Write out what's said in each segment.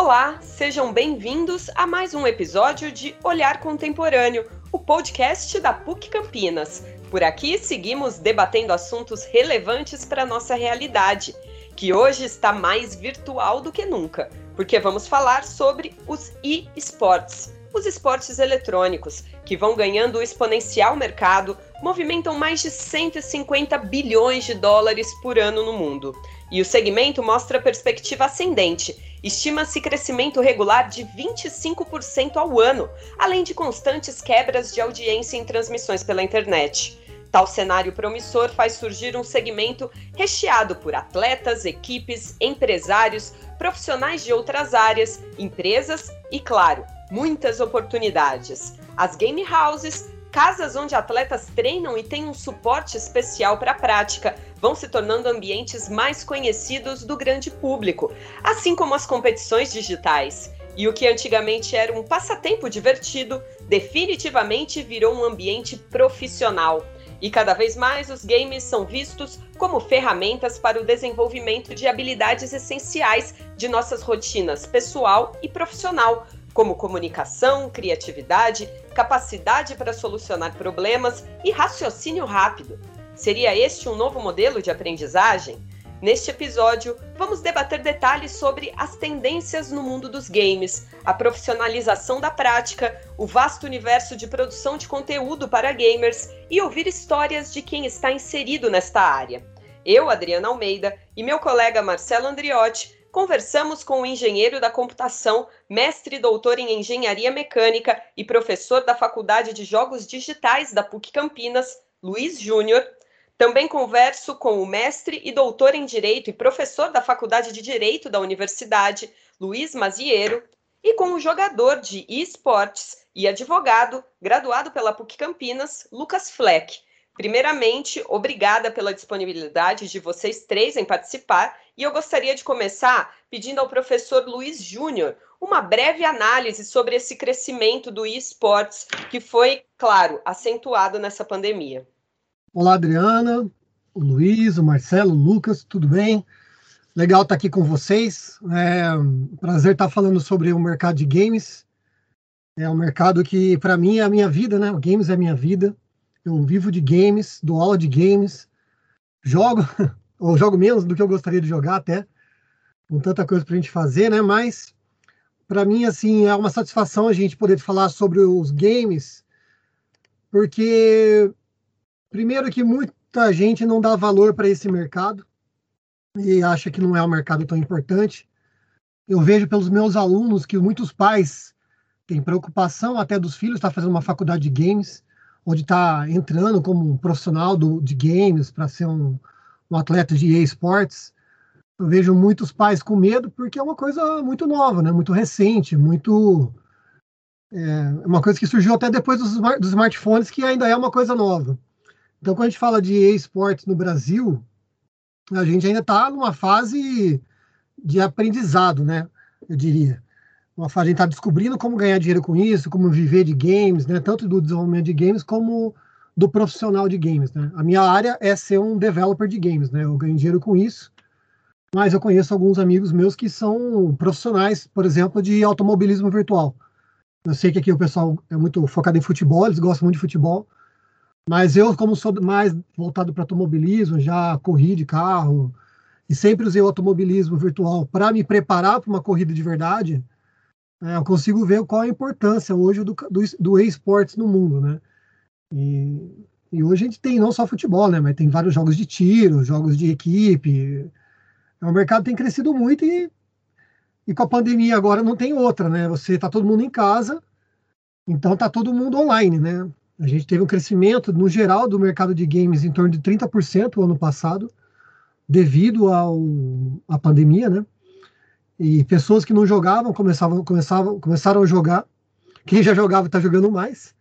Olá, sejam bem-vindos a mais um episódio de Olhar Contemporâneo, o podcast da PUC Campinas. Por aqui seguimos debatendo assuntos relevantes para a nossa realidade, que hoje está mais virtual do que nunca, porque vamos falar sobre os e-sports, os esportes eletrônicos, que vão ganhando exponencial mercado, movimentam mais de 150 bilhões de dólares por ano no mundo. E o segmento mostra perspectiva ascendente. Estima-se crescimento regular de 25% ao ano, além de constantes quebras de audiência em transmissões pela internet. Tal cenário promissor faz surgir um segmento recheado por atletas, equipes, empresários, profissionais de outras áreas, empresas e, claro, muitas oportunidades. As game houses Casas onde atletas treinam e têm um suporte especial para a prática vão se tornando ambientes mais conhecidos do grande público, assim como as competições digitais. E o que antigamente era um passatempo divertido, definitivamente virou um ambiente profissional. E cada vez mais os games são vistos como ferramentas para o desenvolvimento de habilidades essenciais de nossas rotinas pessoal e profissional, como comunicação, criatividade, capacidade para solucionar problemas e raciocínio rápido. Seria este um novo modelo de aprendizagem? Neste episódio, vamos debater detalhes sobre as tendências no mundo dos games, a profissionalização da prática, o vasto universo de produção de conteúdo para gamers e ouvir histórias de quem está inserido nesta área. Eu, Adriana Almeida, e meu colega Marcelo Andriotti conversamos com o engenheiro da computação, mestre e doutor em engenharia mecânica e professor da Faculdade de Jogos Digitais da PUC Campinas, Luiz Júnior. Também converso com o mestre e doutor em direito e professor da Faculdade de Direito da Universidade, Luiz Maziero, e com o jogador de esportes e advogado, graduado pela PUC Campinas, Lucas Fleck. Primeiramente, obrigada pela disponibilidade de vocês três em participar e eu gostaria de começar pedindo ao professor Luiz Júnior uma breve análise sobre esse crescimento do esportes que foi, claro, acentuado nessa pandemia. Olá, Adriana, o Luiz, o Marcelo, o Lucas, tudo bem? Legal estar aqui com vocês. É prazer estar falando sobre o mercado de games. É um mercado que, para mim, é a minha vida, né? O games é a minha vida. Eu vivo de games, dou aula de games, jogo ou jogo menos do que eu gostaria de jogar até, com tanta coisa para a gente fazer, né? Mas para mim assim é uma satisfação a gente poder falar sobre os games, porque primeiro que muita gente não dá valor para esse mercado e acha que não é um mercado tão importante. Eu vejo pelos meus alunos que muitos pais têm preocupação até dos filhos estar tá fazendo uma faculdade de games, onde está entrando como um profissional do, de games para ser um, um atleta de esportes, eu vejo muitos pais com medo porque é uma coisa muito nova, né? Muito recente, muito é uma coisa que surgiu até depois dos, dos smartphones, que ainda é uma coisa nova. Então, quando a gente fala de esportes no Brasil, a gente ainda está numa fase de aprendizado, né? Eu diria. A gente está descobrindo como ganhar dinheiro com isso, como viver de games, né? Tanto do desenvolvimento de games como do profissional de games, né? A minha área é ser um developer de games, né? Eu ganho dinheiro com isso, mas eu conheço alguns amigos meus que são profissionais, por exemplo, de automobilismo virtual. Eu sei que aqui o pessoal é muito focado em futebol, eles gostam muito de futebol, mas eu, como sou mais voltado para automobilismo, já corri de carro e sempre usei o automobilismo virtual para me preparar para uma corrida de verdade, é, eu consigo ver qual a importância hoje do, do, do e-sports no mundo, né? E, e hoje a gente tem não só futebol, né? Mas tem vários jogos de tiro, jogos de equipe. O mercado tem crescido muito e, e com a pandemia agora não tem outra, né? Você está todo mundo em casa, então está todo mundo online, né? A gente teve um crescimento no geral do mercado de games em torno de 30% o ano passado, devido ao, à pandemia, né? E pessoas que não jogavam começavam, começavam, começaram a jogar. Quem já jogava está jogando mais.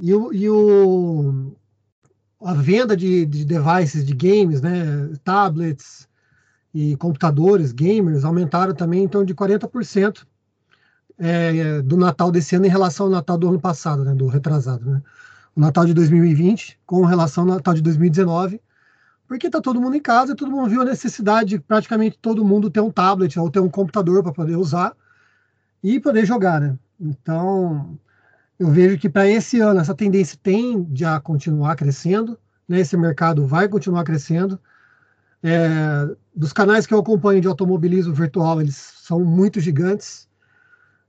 E, o, e o, a venda de, de devices de games, né, tablets e computadores gamers aumentaram também torno de 40% é, do Natal desse ano em relação ao Natal do ano passado, né, do retrasado. Né? O Natal de 2020 com relação ao Natal de 2019, porque está todo mundo em casa todo mundo viu a necessidade de praticamente todo mundo ter um tablet ou ter um computador para poder usar e poder jogar, né? Então, eu vejo que para esse ano essa tendência tende a continuar crescendo, né? Esse mercado vai continuar crescendo. É, dos canais que eu acompanho de automobilismo virtual, eles são muito gigantes.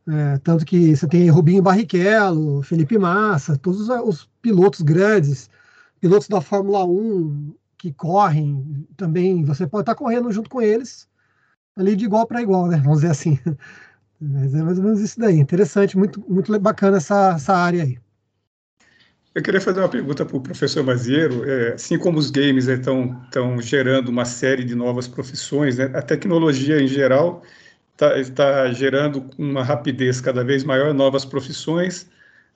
É, tanto que você tem Rubinho Barrichello, Felipe Massa, todos os, os, pilotos grandes, pilotos da Fórmula 1 que correm também. Você pode estar correndo junto com eles, ali de igual para igual, né? Vamos dizer assim. Mas é mais ou menos isso daí. Interessante, muito, muito bacana essa, essa área aí. Eu queria fazer uma pergunta para o professor Maziero. É, assim como os games estão é, gerando uma série de novas profissões, né, a tecnologia em geral está tá gerando uma rapidez cada vez maior novas profissões,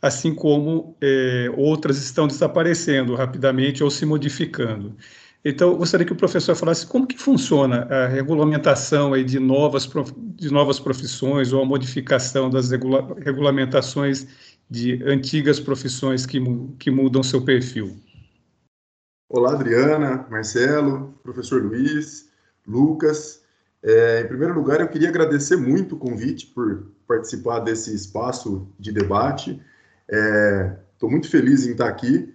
assim como é, outras estão desaparecendo rapidamente ou se modificando. Então, eu gostaria que o professor falasse como que funciona a regulamentação aí de, novas, de novas profissões ou a modificação das regula regulamentações de antigas profissões que, que mudam seu perfil. Olá, Adriana, Marcelo, professor Luiz, Lucas. É, em primeiro lugar, eu queria agradecer muito o convite por participar desse espaço de debate. Estou é, muito feliz em estar aqui,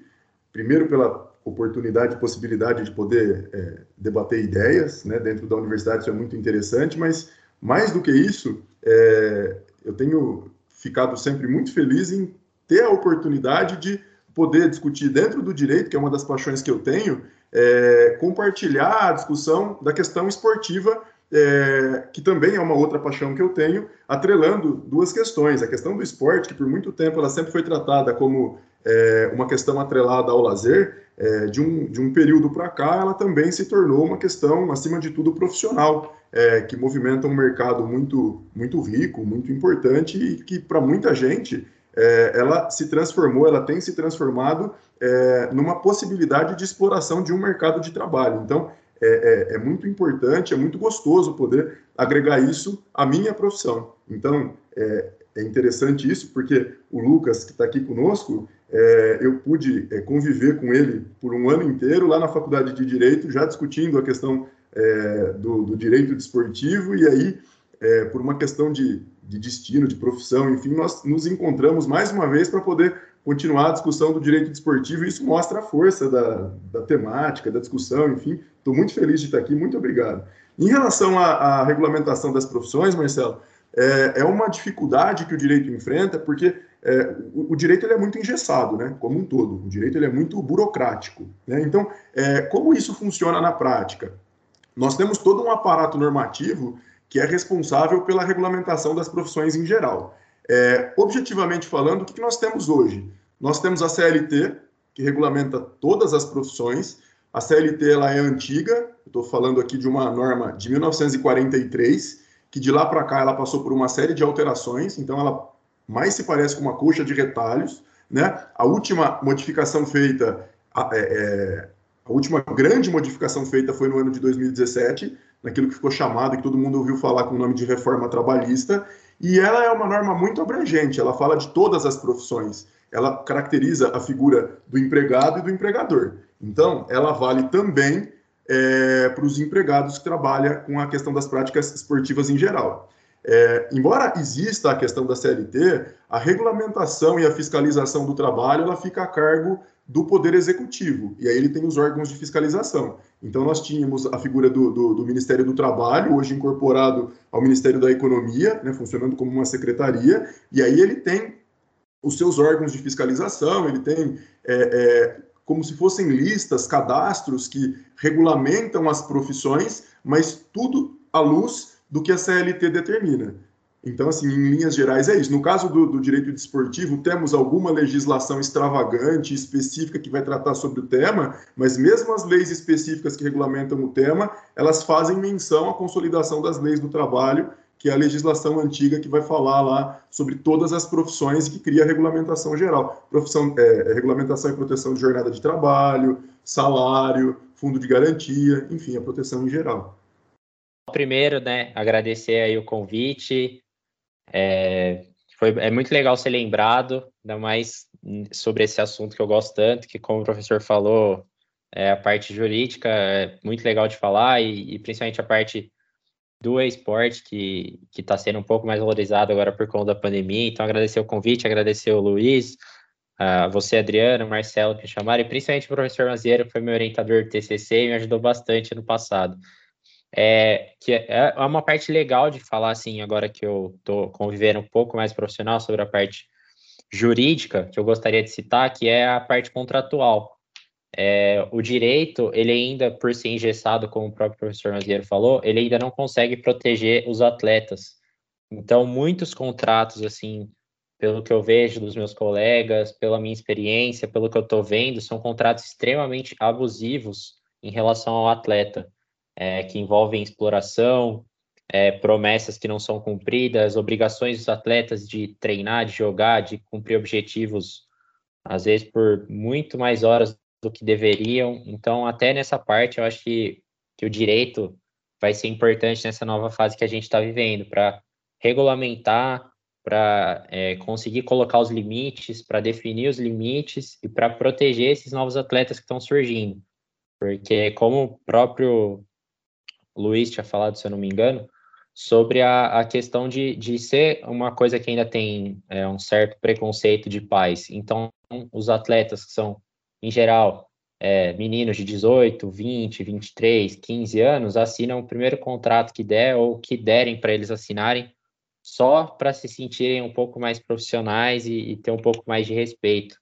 primeiro pela oportunidade e possibilidade de poder é, debater ideias né, dentro da universidade, isso é muito interessante, mas mais do que isso, é, eu tenho ficado sempre muito feliz em ter a oportunidade de poder discutir dentro do direito, que é uma das paixões que eu tenho, é, compartilhar a discussão da questão esportiva, é, que também é uma outra paixão que eu tenho, atrelando duas questões. A questão do esporte, que por muito tempo ela sempre foi tratada como é, uma questão atrelada ao lazer, é, de, um, de um período para cá, ela também se tornou uma questão, acima de tudo, profissional, é, que movimenta um mercado muito, muito rico, muito importante e que, para muita gente, é, ela se transformou, ela tem se transformado é, numa possibilidade de exploração de um mercado de trabalho. Então, é, é, é, muito importante, é muito gostoso poder agregar isso à minha profissão. Então, é, é interessante isso, porque o Lucas, que está aqui conosco, é, eu pude é, conviver com ele por um ano inteiro lá na faculdade de Direito, já discutindo a questão é, do, do, direito desportivo, e aí, por uma questão de, de, destino, de profissão, enfim, nós nos encontramos mais uma vez para poder continuar a discussão do direito desportivo, e isso mostra a força da, da temática, da discussão, enfim, estou muito feliz de estar aqui, muito obrigado. Em relação à, à regulamentação das profissões, Marcelo, é, é uma dificuldade que o direito enfrenta, porque é, o, o, direito ele é muito engessado, né, como um todo. O direito ele é muito burocrático. Né? Então, é, como isso funciona na prática? Nós temos todo um aparato normativo que é responsável pela regulamentação das profissões em geral. É, objetivamente falando, o que, nós temos hoje? Nós temos a CLT, que regulamenta todas as profissões. A CLT ela é antiga, estou falando aqui de uma norma de 1943, que de lá para cá ela passou por uma série de alterações, então ela mais se parece com uma coxa de retalhos. Né? A última modificação feita, a, é, é, a última grande modificação feita foi no ano de 2017, naquilo que ficou chamado, que todo mundo ouviu falar com o nome de reforma trabalhista, e ela é uma norma muito abrangente, ela fala de todas as profissões, ela caracteriza a figura do empregado e do empregador. Então, ela vale também é, para os empregados que trabalham com a questão das práticas esportivas em geral. É, embora exista a questão da CLT, a regulamentação e a fiscalização do trabalho ela fica a cargo do Poder Executivo, e aí ele tem os órgãos de fiscalização. Então, nós tínhamos a figura do, do, do Ministério do Trabalho, hoje incorporado ao Ministério da Economia, né, funcionando como uma secretaria, e aí ele tem os seus órgãos de fiscalização, ele tem é, é, como se fossem listas, cadastros que regulamentam as profissões, mas tudo à luz do que a CLT determina. Então, assim, em linhas gerais é isso. No caso do, do, direito desportivo, temos alguma legislação extravagante, específica, que vai tratar sobre o tema, mas mesmo as leis específicas que regulamentam o tema, elas fazem menção à consolidação das leis do trabalho, que é a legislação antiga que vai falar lá sobre todas as profissões que cria a regulamentação geral. Profissão, é regulamentação e proteção de jornada de trabalho, salário, fundo de garantia, enfim, a proteção em geral. Primeiro, né, agradecer aí o convite. É, foi, é muito legal ser lembrado, ainda mais sobre esse assunto que eu gosto tanto, que como o professor falou, é, a parte jurídica é muito legal de falar e, e principalmente a parte do esporte, que está sendo um pouco mais valorizado agora por conta da pandemia. Então, agradecer o convite, agradecer o Luiz, a você, Adriano, Marcelo, que chamaram, e principalmente o professor Maziero, que foi meu orientador do TCC e me ajudou bastante no passado. É, que é, é uma parte legal de falar, assim, agora que eu estou convivendo um pouco mais profissional sobre a parte jurídica, que eu gostaria de citar, que é a parte contratual. É, o direito, ele ainda, por ser engessado, como o próprio professor Mazieiro falou, ele ainda não consegue proteger os atletas. Então, muitos contratos, assim, pelo que eu vejo dos meus colegas, pela minha experiência, pelo que eu estou vendo, são contratos extremamente abusivos em relação ao atleta, é, que envolvem exploração, é, promessas que não são cumpridas, obrigações dos atletas de treinar, de jogar, de cumprir objetivos, às vezes por muito mais horas do que deveriam. Então, até nessa parte, eu acho que, que o direito vai ser importante nessa nova fase que a gente está vivendo, para regulamentar, para é, conseguir colocar os limites, para definir os limites e para proteger esses novos atletas que estão surgindo. Porque, como o próprio Luiz tinha falado, se eu não me engano, sobre a, a questão de, de ser uma coisa que ainda tem é, um certo preconceito de pais. Então, os atletas que são em geral, é, meninos de 18, 20, 23, 15 anos assinam o primeiro contrato que der ou que derem para eles assinarem, só para se sentirem um pouco mais profissionais e, e, ter um pouco mais de respeito.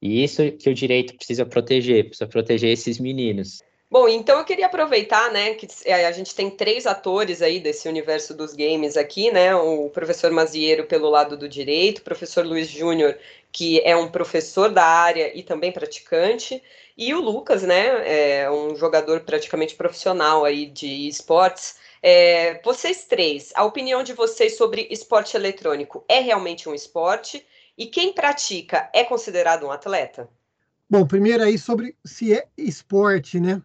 E isso que o direito precisa proteger, precisa proteger esses meninos. Bom, então eu queria aproveitar, né, que é, a gente tem três atores aí desse universo dos games aqui, né, o professor Maziero pelo lado do direito, o professor Luiz Júnior, que é um professor da área e também praticante, e o Lucas, né, é um jogador praticamente profissional aí de esportes. É, vocês três, a opinião de vocês sobre esporte eletrônico é realmente um esporte? E quem pratica é considerado um atleta? Bom, primeiro aí sobre se é esporte, né?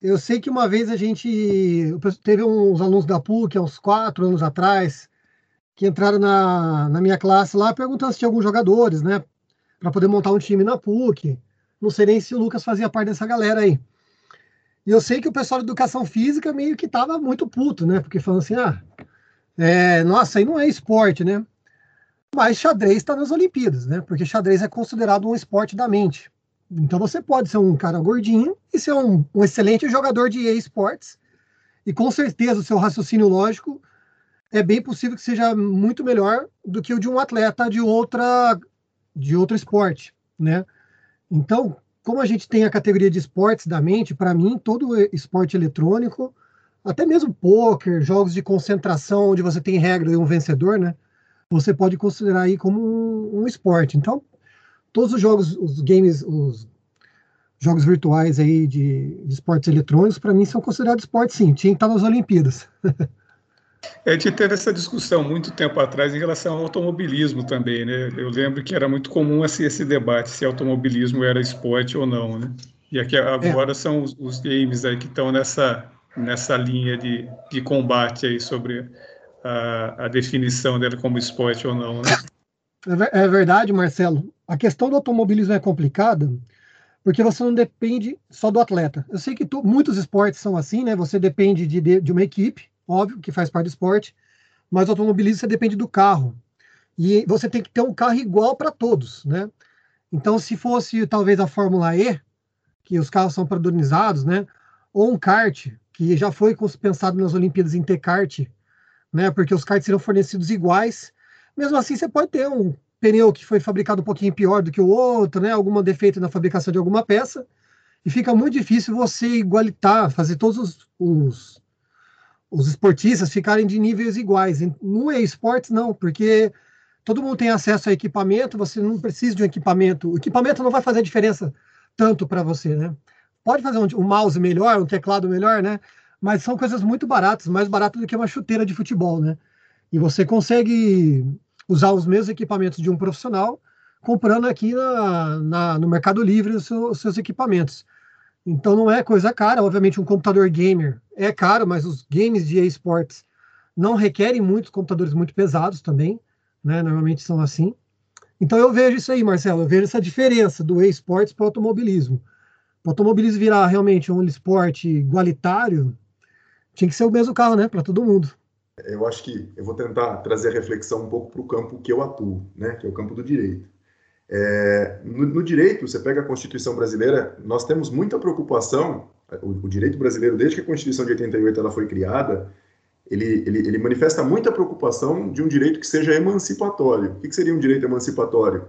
Eu sei que uma vez a gente teve uns alunos da PUC, uns quatro anos atrás, que entraram na, na minha classe lá perguntando se tinha alguns jogadores, né? Para poder montar um time na PUC. Não sei nem se o Lucas fazia parte dessa galera aí. E eu sei que o pessoal de educação física meio que tava muito puto, né? Porque falando assim, ah, é, nossa, aí não é esporte, né? Mas xadrez está nas Olimpíadas, né? Porque xadrez é considerado um esporte da mente. Então você pode ser um cara gordinho e ser um, um excelente jogador de esportes. E com certeza o seu raciocínio lógico é bem possível que seja muito melhor do que o de um atleta de outra de outro esporte, né? Então, como a gente tem a categoria de esportes da mente, para mim todo esporte eletrônico, até mesmo poker, jogos de concentração onde você tem regra e um vencedor, né? Você pode considerar aí como um, um esporte. Então, todos os jogos, os games, os jogos virtuais aí de, de esportes eletrônicos, para mim são considerados esportes sim, tinha que estar nas Olimpíadas. A gente teve essa discussão muito tempo atrás em relação ao automobilismo também, né? Eu lembro que era muito comum esse, esse debate se automobilismo era esporte ou não, né? E aqui agora é. são os, os, games aí que estão nessa, nessa linha de, de combate aí sobre a, a definição dela como esporte ou não, né? É, é verdade, Marcelo. A questão do automobilismo é complicada porque você não depende só do atleta. Eu sei que muitos esportes são assim, né? Você depende de, de, de, uma equipe, óbvio, que faz parte do esporte, mas o automobilismo você depende do carro. E você tem que ter um carro igual para todos, né? Então, se fosse talvez a Fórmula E, que os carros são padronizados, né? Ou um kart, que já foi pensado nas Olimpíadas em ter kart, né? Porque os karts serão fornecidos iguais. Mesmo assim, você pode ter um pneu que foi fabricado um pouquinho pior do que o outro, né? Algum defeito na fabricação de alguma peça. E fica muito difícil você igualitar, fazer todos os, os, os esportistas ficarem de níveis iguais. No esportes, não, porque todo mundo tem acesso a equipamento, você não precisa de um equipamento. O equipamento não vai fazer diferença tanto para você, né? Pode fazer um, um, mouse melhor, um teclado melhor, né? Mas são coisas muito baratas, mais baratas do que uma chuteira de futebol, né? E você consegue usar os mesmos equipamentos de um profissional, comprando aqui na, na no Mercado Livre os, seu, os seus equipamentos. Então não é coisa cara, obviamente um computador gamer é caro, mas os games de esportes não requerem muitos computadores muito pesados também, né? Normalmente são assim. Então eu vejo isso aí, Marcelo, eu vejo essa diferença do esportes para o automobilismo. O automobilismo virar realmente um esporte igualitário, tinha que ser o mesmo carro, né, para todo mundo. Eu acho que eu vou tentar trazer a reflexão um pouco para o campo que eu atuo, né, que é o campo do direito. É, no, no, direito, você pega a Constituição brasileira, nós temos muita preocupação, o, o, direito brasileiro, desde que a Constituição de 88 ela foi criada, ele, ele, ele manifesta muita preocupação de um direito que seja emancipatório. O que, que seria um direito emancipatório?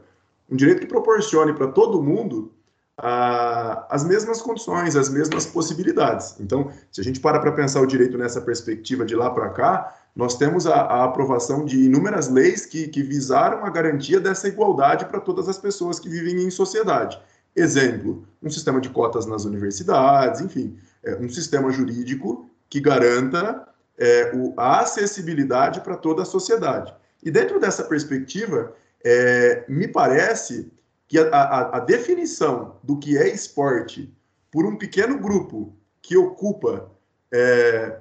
Um direito que proporcione para todo mundo as mesmas condições, as mesmas possibilidades. Então, se a gente para para pensar o direito nessa perspectiva de lá para cá, nós temos a, a, aprovação de inúmeras leis que, que visaram a garantia dessa igualdade para todas as pessoas que vivem em sociedade. Exemplo, um sistema de cotas nas universidades, enfim, é, um sistema jurídico que garanta é, o, a acessibilidade para toda a sociedade. E dentro dessa perspectiva, é, me parece que a, a, a definição do que é esporte por um pequeno grupo que ocupa é,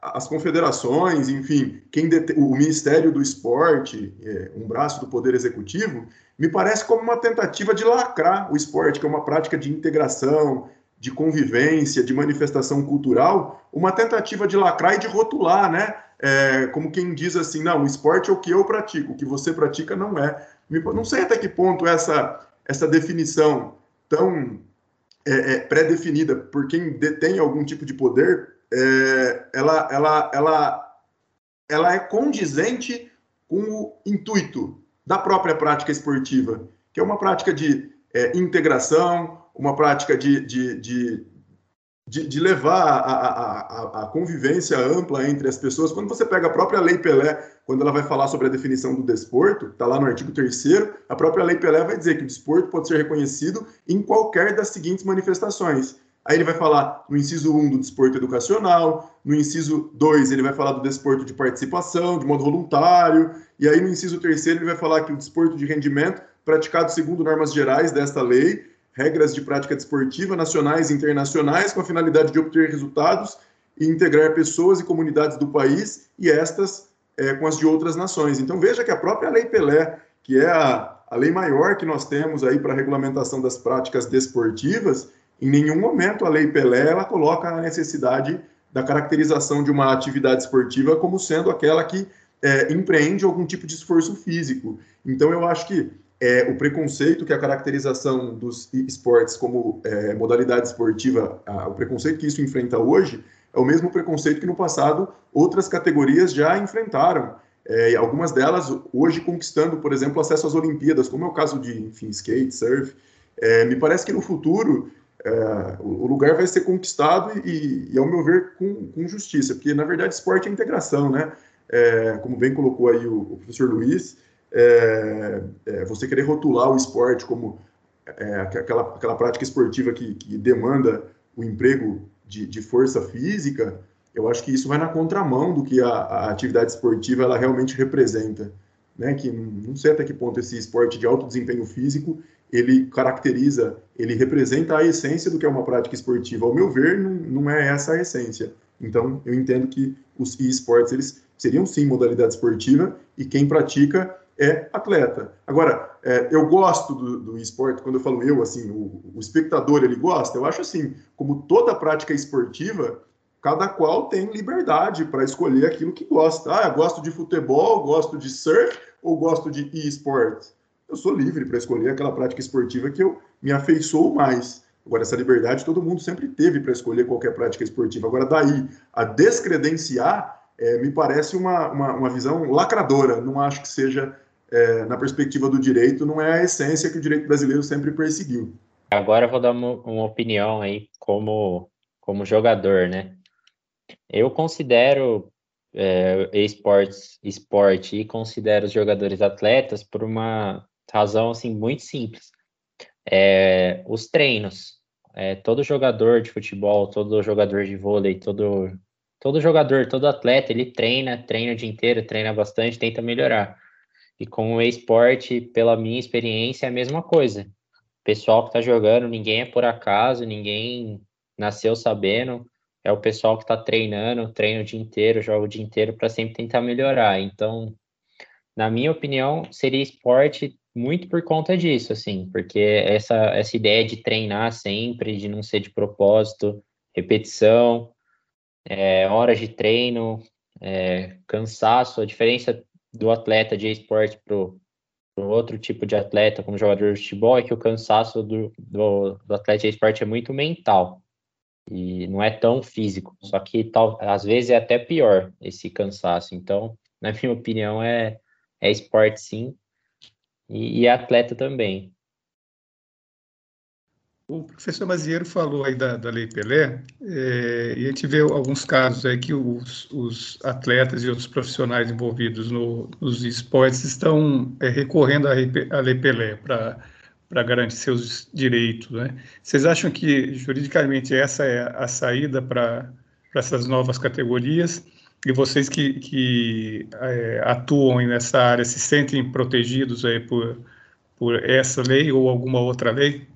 as confederações, enfim, quem o Ministério do Esporte, é, um braço do Poder Executivo, me parece como uma tentativa de lacrar o esporte, que é uma prática de integração, de convivência, de manifestação cultural, uma tentativa de lacrar e de rotular, né? É, como quem diz assim, não, o esporte é o que eu pratico, o que você pratica não é. Não sei até que ponto essa, essa definição tão é, é, pré-definida por quem detém algum tipo de poder, é, ela, ela, ela, ela é condizente com o intuito da própria prática esportiva, que é uma prática de é, integração, uma prática de, de, de, de, de levar a, a, a, a, convivência ampla entre as pessoas. Quando você pega a própria Lei Pelé, quando ela vai falar sobre a definição do desporto, está lá no artigo 3 a própria Lei Pelé vai dizer que o desporto pode ser reconhecido em qualquer das seguintes manifestações. Aí ele vai falar no inciso 1 do desporto educacional, no inciso 2 ele vai falar do desporto de participação, de modo voluntário, e aí no inciso 3 ele vai falar que o desporto de rendimento praticado segundo normas gerais desta lei regras de prática desportiva nacionais e internacionais com a finalidade de obter resultados e integrar pessoas e comunidades do país e estas é, com as de outras nações. Então veja que a própria Lei Pelé, que é a, a lei maior que nós temos aí para a regulamentação das práticas desportivas, em nenhum momento a Lei Pelé ela coloca a necessidade da caracterização de uma atividade esportiva como sendo aquela que é, empreende algum tipo de esforço físico. Então eu acho que é, o preconceito que a caracterização dos esportes como é, modalidade esportiva, a, o preconceito que isso enfrenta hoje, é o mesmo preconceito que no passado outras categorias já enfrentaram. É, algumas delas hoje conquistando, por exemplo, acesso às Olimpíadas, como é o caso de enfim, skate, surf. É, me parece que no futuro é, o lugar vai ser conquistado e, e ao meu ver, com, com, justiça, porque na verdade esporte é integração, né? É, como bem colocou aí o, o professor Luiz, é, é, você querer rotular o esporte como é, aquela, aquela prática esportiva que, que demanda o emprego de, de, força física, eu acho que isso vai na contramão do que a, a atividade esportiva ela realmente representa. Né? Que não sei até que ponto esse esporte de alto desempenho físico ele caracteriza, ele representa a essência do que é uma prática esportiva. Ao meu ver, não, não é essa a essência. Então, eu entendo que os esportes eles seriam sim modalidade esportiva e quem pratica é atleta. Agora, é, eu gosto do, do, esporte, quando eu falo eu, assim, o, o, espectador ele gosta, eu acho assim, como toda prática esportiva, cada qual tem liberdade para escolher aquilo que gosta. Ah, eu gosto de futebol, gosto de surf ou gosto de e-sport. Eu sou livre para escolher aquela prática esportiva que eu me afeiçoo mais. Agora, essa liberdade todo mundo sempre teve para escolher qualquer prática esportiva. Agora, daí a descredenciar, é, me parece uma, uma, uma visão lacradora. Não acho que seja é, na perspectiva do direito, não é a essência que o direito brasileiro sempre perseguiu. Agora eu vou dar uma, uma opinião aí como, como jogador, né? Eu considero é, esportes, esporte e considero os jogadores atletas por uma razão assim muito simples. É, os treinos. É, todo jogador de futebol, todo jogador de vôlei, todo, todo jogador, todo atleta, ele treina, treina o dia inteiro, treina bastante, tenta melhorar. E com o esporte, pela minha experiência, é a mesma coisa. O pessoal que está jogando, ninguém é por acaso, ninguém nasceu sabendo. É o pessoal que está treinando, treina o dia inteiro, joga o dia inteiro para sempre tentar melhorar. Então, na minha opinião, seria esporte muito por conta disso, assim, porque essa, essa ideia de treinar sempre, de não ser de propósito, repetição, é, horas de treino, é, cansaço, a diferença do atleta de esporte para outro tipo de atleta, como jogador de futebol, é que o cansaço do, do, do atleta de esporte é muito mental e não é tão físico. Só que tal, às vezes é até pior esse cansaço. Então, na minha opinião, é, é esporte sim e, e atleta também. O professor Mazieiro falou aí da, da Lei Pelé, é, e a gente vê alguns casos aí que os, os atletas e outros profissionais envolvidos no, nos esportes estão é, recorrendo à, Lei Pelé para garantir seus direitos. Né? Vocês acham que juridicamente essa é a saída para essas novas categorias? E vocês que, que é, atuam nessa área se sentem protegidos aí por, por essa lei ou alguma outra lei?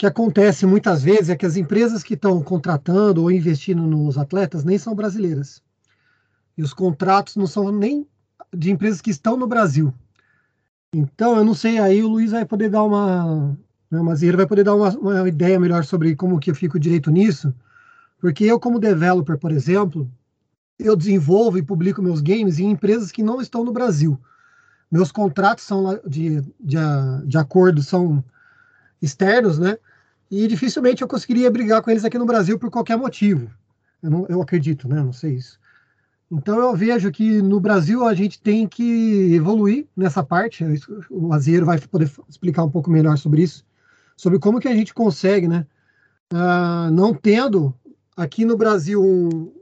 Que acontece muitas vezes é que as empresas que estão contratando ou investindo nos atletas nem são brasileiras. E os contratos não são nem de empresas que estão no Brasil. Então, eu não sei, aí o Luiz vai poder dar uma. Né, o Mazieiro vai poder dar uma, uma, ideia melhor sobre como que eu fico direito nisso. Porque eu, como developer, por exemplo, eu desenvolvo e publico meus games em empresas que não estão no Brasil. Meus contratos são de, de, de acordo, são externos, né? E dificilmente eu conseguiria brigar com eles aqui no Brasil por qualquer motivo. Eu, não, eu acredito, né? Não sei isso. Então eu vejo que no Brasil a gente tem que evoluir nessa parte. O Azeiro vai poder explicar um pouco melhor sobre isso, sobre como que a gente consegue, né? Uh, não tendo aqui no Brasil um,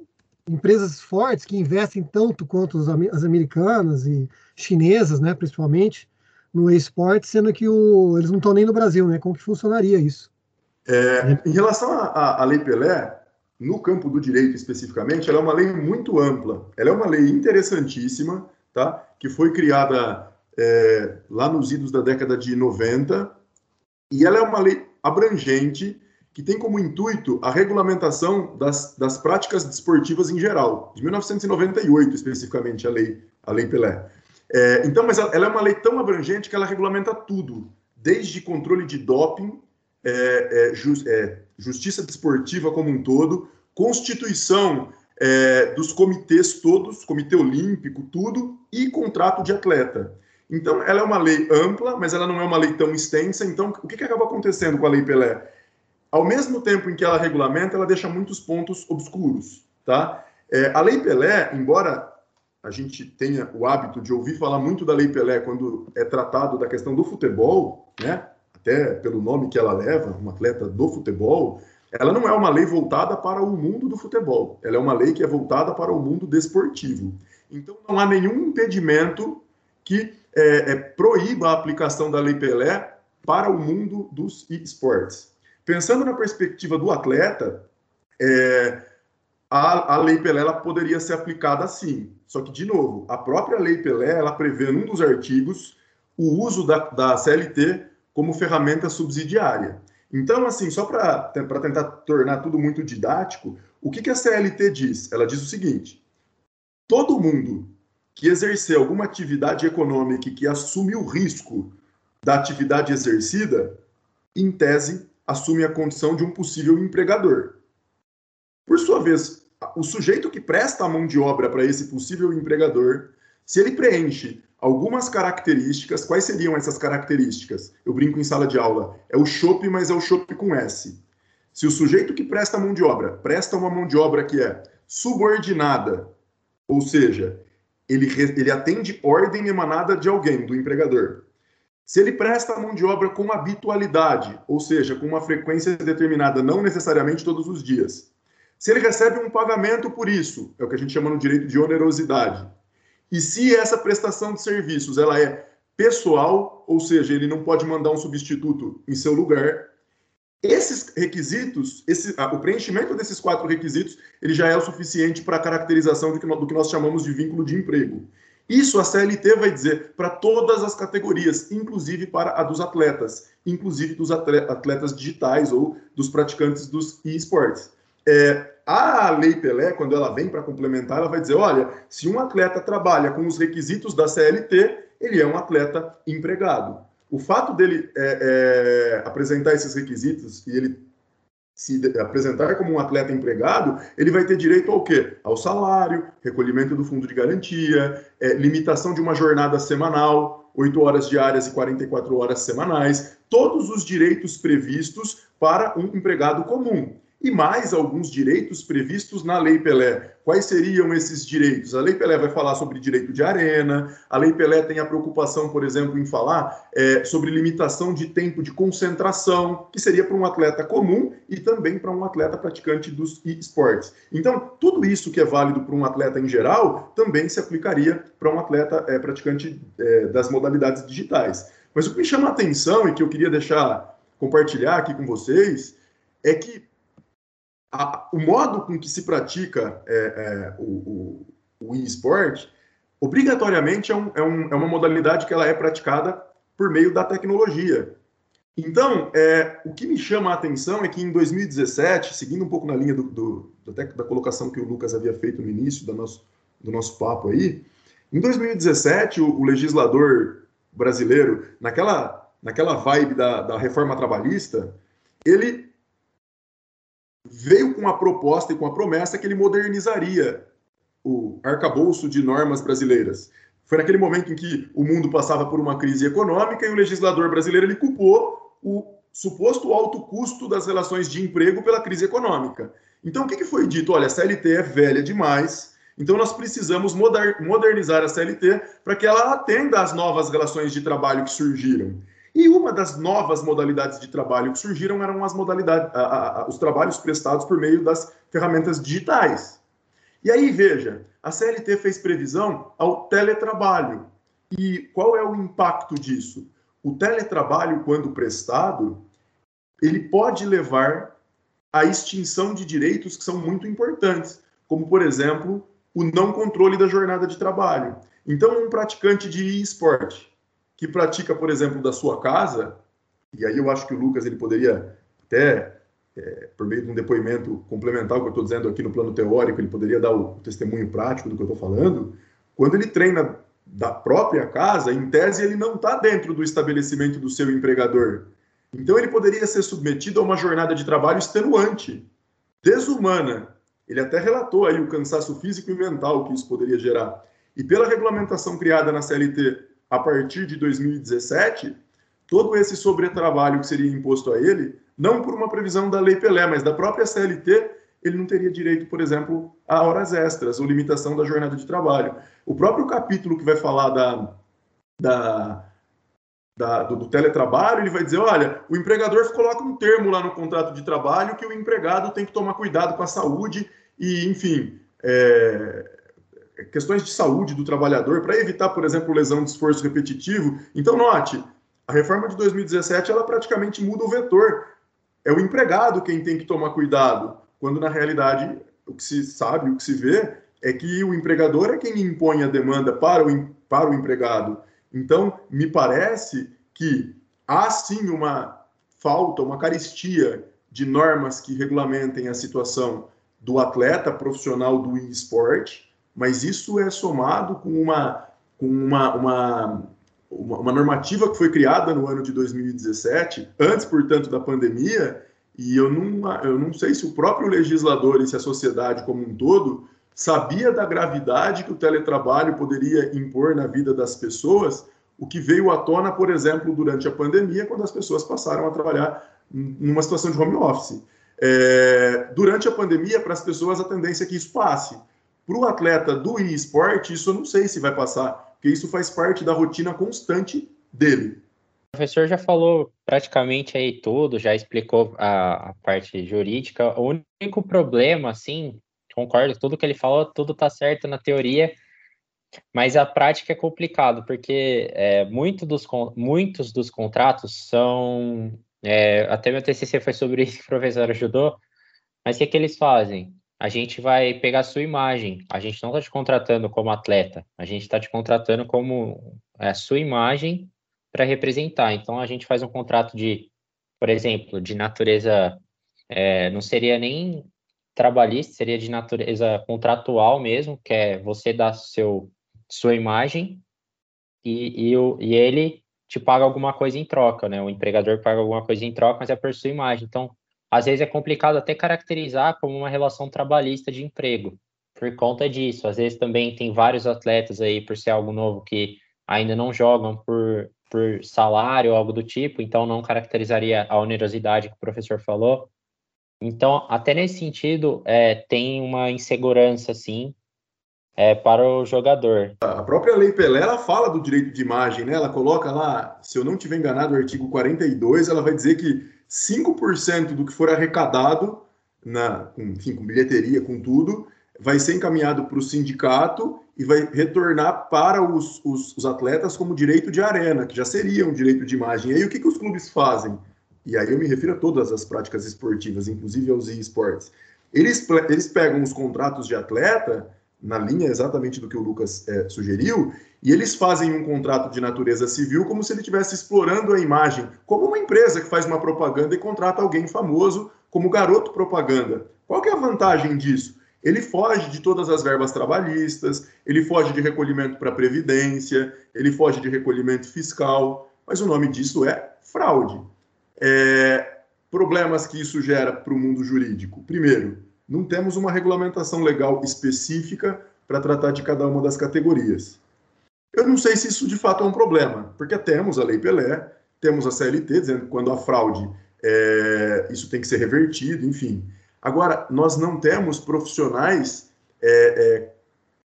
empresas fortes que investem tanto quanto as, as americanas e chinesas, né, principalmente no esporte, sendo que o, eles não estão nem no Brasil, né? Como que funcionaria isso? É, em relação à Lei Pelé, no campo do direito especificamente, ela é uma lei muito ampla. Ela é uma lei interessantíssima, tá? que foi criada é, lá nos idos da década de 90, e ela é uma lei abrangente que tem como intuito a regulamentação das, das práticas desportivas em geral, de 1998 especificamente a lei, a lei Pelé. É, então, mas ela, é uma lei tão abrangente que ela regulamenta tudo, desde controle de doping é, é, é, justiça desportiva como um todo, constituição é, dos comitês todos, comitê olímpico, tudo, e contrato de atleta. Então, ela é uma lei ampla, mas ela não é uma lei tão extensa. Então, o que, que acaba acontecendo com a Lei Pelé? Ao mesmo tempo em que ela regulamenta, ela deixa muitos pontos obscuros. Tá? É, a Lei Pelé, embora a gente tenha o hábito de ouvir falar muito da Lei Pelé quando é tratado da questão do futebol, né? Até pelo nome que ela leva, uma atleta do futebol, ela não é uma lei voltada para o mundo do futebol, ela é uma lei que é voltada para o mundo desportivo. Então não há nenhum impedimento que é, é, proíba a aplicação da Lei Pelé para o mundo dos esportes. Pensando na perspectiva do atleta, é, a, a, Lei Pelé poderia ser aplicada assim. Só que, de novo, a própria Lei Pelé ela prevê num dos artigos o uso da, da CLT como ferramenta subsidiária. Então, assim, só para tentar tornar tudo muito didático, o que, que a CLT diz? Ela diz o seguinte: todo mundo que exercer alguma atividade econômica e que assume o risco da atividade exercida, em tese, assume a condição de um possível empregador. Por sua vez, o sujeito que presta a mão de obra para esse possível empregador, se ele preenche algumas características. Quais seriam essas características? Eu brinco em sala de aula. É o chope, mas é o chope com S. Se o sujeito que presta mão de obra presta uma mão de obra que é subordinada, ou seja, ele, ele atende ordem emanada de alguém, do empregador. Se ele presta mão de obra com habitualidade, ou seja, com uma frequência determinada, não necessariamente todos os dias. Se ele recebe um pagamento por isso, é o que a gente chama no direito de onerosidade. E se essa prestação de serviços ela é pessoal, ou seja, ele não pode mandar um substituto em seu lugar, esses requisitos, esse, o preenchimento desses quatro requisitos, ele já é o suficiente para a caracterização do que, nós, do que nós chamamos de vínculo de emprego. Isso a CLT vai dizer para todas as categorias, inclusive para a dos atletas, inclusive dos atletas digitais ou dos praticantes dos esportes. É, a Lei Pelé, quando ela vem para complementar, ela vai dizer: olha, se um atleta trabalha com os requisitos da CLT, ele é um atleta empregado. O fato dele é, é, apresentar esses requisitos e ele se apresentar como um atleta empregado, ele vai ter direito ao quê? Ao salário, recolhimento do fundo de garantia, é, limitação de uma jornada semanal, 8 horas diárias e 44 horas semanais, todos os direitos previstos para um empregado comum e mais alguns direitos previstos na Lei Pelé. Quais seriam esses direitos? A Lei Pelé vai falar sobre direito de arena, a Lei Pelé tem a preocupação, por exemplo, em falar é, sobre limitação de tempo de concentração, que seria para um atleta comum e também para um atleta praticante dos esportes. Então, tudo isso que é válido para um atleta em geral também se aplicaria para um atleta é, praticante é, das modalidades digitais. Mas o que me chama a atenção e que eu queria deixar compartilhar aqui com vocês é que a, o modo com que se pratica é, é, o, o, o e-sport, obrigatoriamente é, um, é, um, é, uma modalidade que ela é praticada por meio da tecnologia. Então, é, o que me chama a atenção é que em 2017, seguindo um pouco na linha do, do, da, da colocação que o Lucas havia feito no início do nosso, do nosso papo aí, em 2017, o, o legislador brasileiro, naquela, naquela vibe da, da reforma trabalhista, ele veio com a proposta e com a promessa que ele modernizaria o arcabouço de normas brasileiras. Foi naquele momento em que o mundo passava por uma crise econômica e o legislador brasileiro ele culpou o suposto alto custo das relações de emprego pela crise econômica. Então, o que, foi dito? Olha, a CLT é velha demais, então nós precisamos modernizar a CLT para que ela atenda às novas relações de trabalho que surgiram. E uma das novas modalidades de trabalho que surgiram eram as modalidades, a, a, os trabalhos prestados por meio das ferramentas digitais. E aí, veja, a CLT fez previsão ao teletrabalho. E qual é o impacto disso? O teletrabalho, quando prestado, ele pode levar à extinção de direitos que são muito importantes, como, por exemplo, o não controle da jornada de trabalho. Então, um praticante de esporte que pratica, por exemplo, da sua casa, e aí eu acho que o Lucas ele poderia até, é, por meio de um depoimento complementar que eu estou dizendo aqui no plano teórico, ele poderia dar o, o testemunho prático do que eu estou falando, quando ele treina da própria casa, em tese ele não está dentro do estabelecimento do seu empregador. Então ele poderia ser submetido a uma jornada de trabalho extenuante, desumana. Ele até relatou aí o cansaço físico e mental que isso poderia gerar. E pela regulamentação criada na CLT a partir de 2017, todo esse sobretrabalho que seria imposto a ele, não por uma previsão da Lei Pelé, mas da própria CLT, ele não teria direito, por exemplo, a horas extras ou limitação da jornada de trabalho. O próprio capítulo que vai falar da, da, da do, do, teletrabalho, ele vai dizer, olha, o empregador coloca um termo lá no contrato de trabalho que o empregado tem que tomar cuidado com a saúde e, enfim, é, questões de saúde do trabalhador, para evitar, por exemplo, lesão de esforço repetitivo. Então, note, a reforma de 2017 ela praticamente muda o vetor. É o empregado quem tem que tomar cuidado, quando na realidade o que se sabe, o que se vê é que o empregador é quem impõe a demanda para o, para o empregado. Então, me parece que há sim uma falta, uma caristia de normas que regulamentem a situação do atleta profissional do esporte, mas isso é somado com uma, com uma, uma, uma, normativa que foi criada no ano de 2017, antes, portanto, da pandemia, e eu não, eu não sei se o próprio legislador e se a sociedade como um todo sabia da gravidade que o teletrabalho poderia impor na vida das pessoas, o que veio à tona, por exemplo, durante a pandemia, quando as pessoas passaram a trabalhar numa situação de home office. É, durante a pandemia, para as pessoas, a tendência é que isso passe. Para o atleta do esporte, isso eu não sei se vai passar, porque isso faz parte da rotina constante dele. O professor já falou praticamente aí tudo, já explicou a, a parte jurídica. O único problema, assim, concordo, tudo que ele falou, tudo tá certo na teoria, mas a prática é complicado, porque é, muito dos, muitos dos contratos são. É, até meu TCC foi sobre isso que o professor ajudou, mas o que, é que eles fazem? A gente vai pegar a sua imagem. A gente não está te contratando como atleta, a gente está te contratando como é, a sua imagem para representar. Então, a gente faz um contrato de, por exemplo, de natureza, é, não seria nem trabalhista, seria de natureza contratual mesmo, que é você dar seu, sua imagem e, e, e ele te paga alguma coisa em troca, né? O empregador paga alguma coisa em troca, mas é por sua imagem. Então, às vezes é complicado até caracterizar como uma relação trabalhista de emprego, por conta disso. Às vezes também tem vários atletas aí, por ser algo novo, que ainda não jogam por, por salário ou algo do tipo, então não caracterizaria a onerosidade que o professor falou. Então, até nesse sentido, é, tem uma insegurança, sim, é, para o jogador. A própria Lei Pelé, ela fala do direito de imagem, né? Ela coloca lá, se eu não tiver enganado, o artigo 42, ela vai dizer que 5% do que for arrecadado, na, enfim, com bilheteria, com tudo, vai ser encaminhado para o sindicato e vai retornar para os, os, os, atletas como direito de arena, que já seria um direito de imagem. E aí o que, que os clubes fazem? E aí eu me refiro a todas as práticas esportivas, inclusive aos e-sports. Eles, eles pegam os contratos de atleta na linha exatamente do que o Lucas é, sugeriu, e eles fazem um contrato de natureza civil como se ele estivesse explorando a imagem, como uma empresa que faz uma propaganda e contrata alguém famoso como garoto propaganda. Qual que é a vantagem disso? Ele foge de todas as verbas trabalhistas, ele foge de recolhimento para previdência, ele foge de recolhimento fiscal, mas o nome disso é fraude. É, problemas que isso gera para o mundo jurídico. Primeiro, não temos uma regulamentação legal específica para tratar de cada uma das categorias. Eu não sei se isso de fato é um problema, porque temos a Lei Pelé, temos a CLT dizendo que quando há fraude é, isso tem que ser revertido, enfim. Agora, nós não temos profissionais é, é,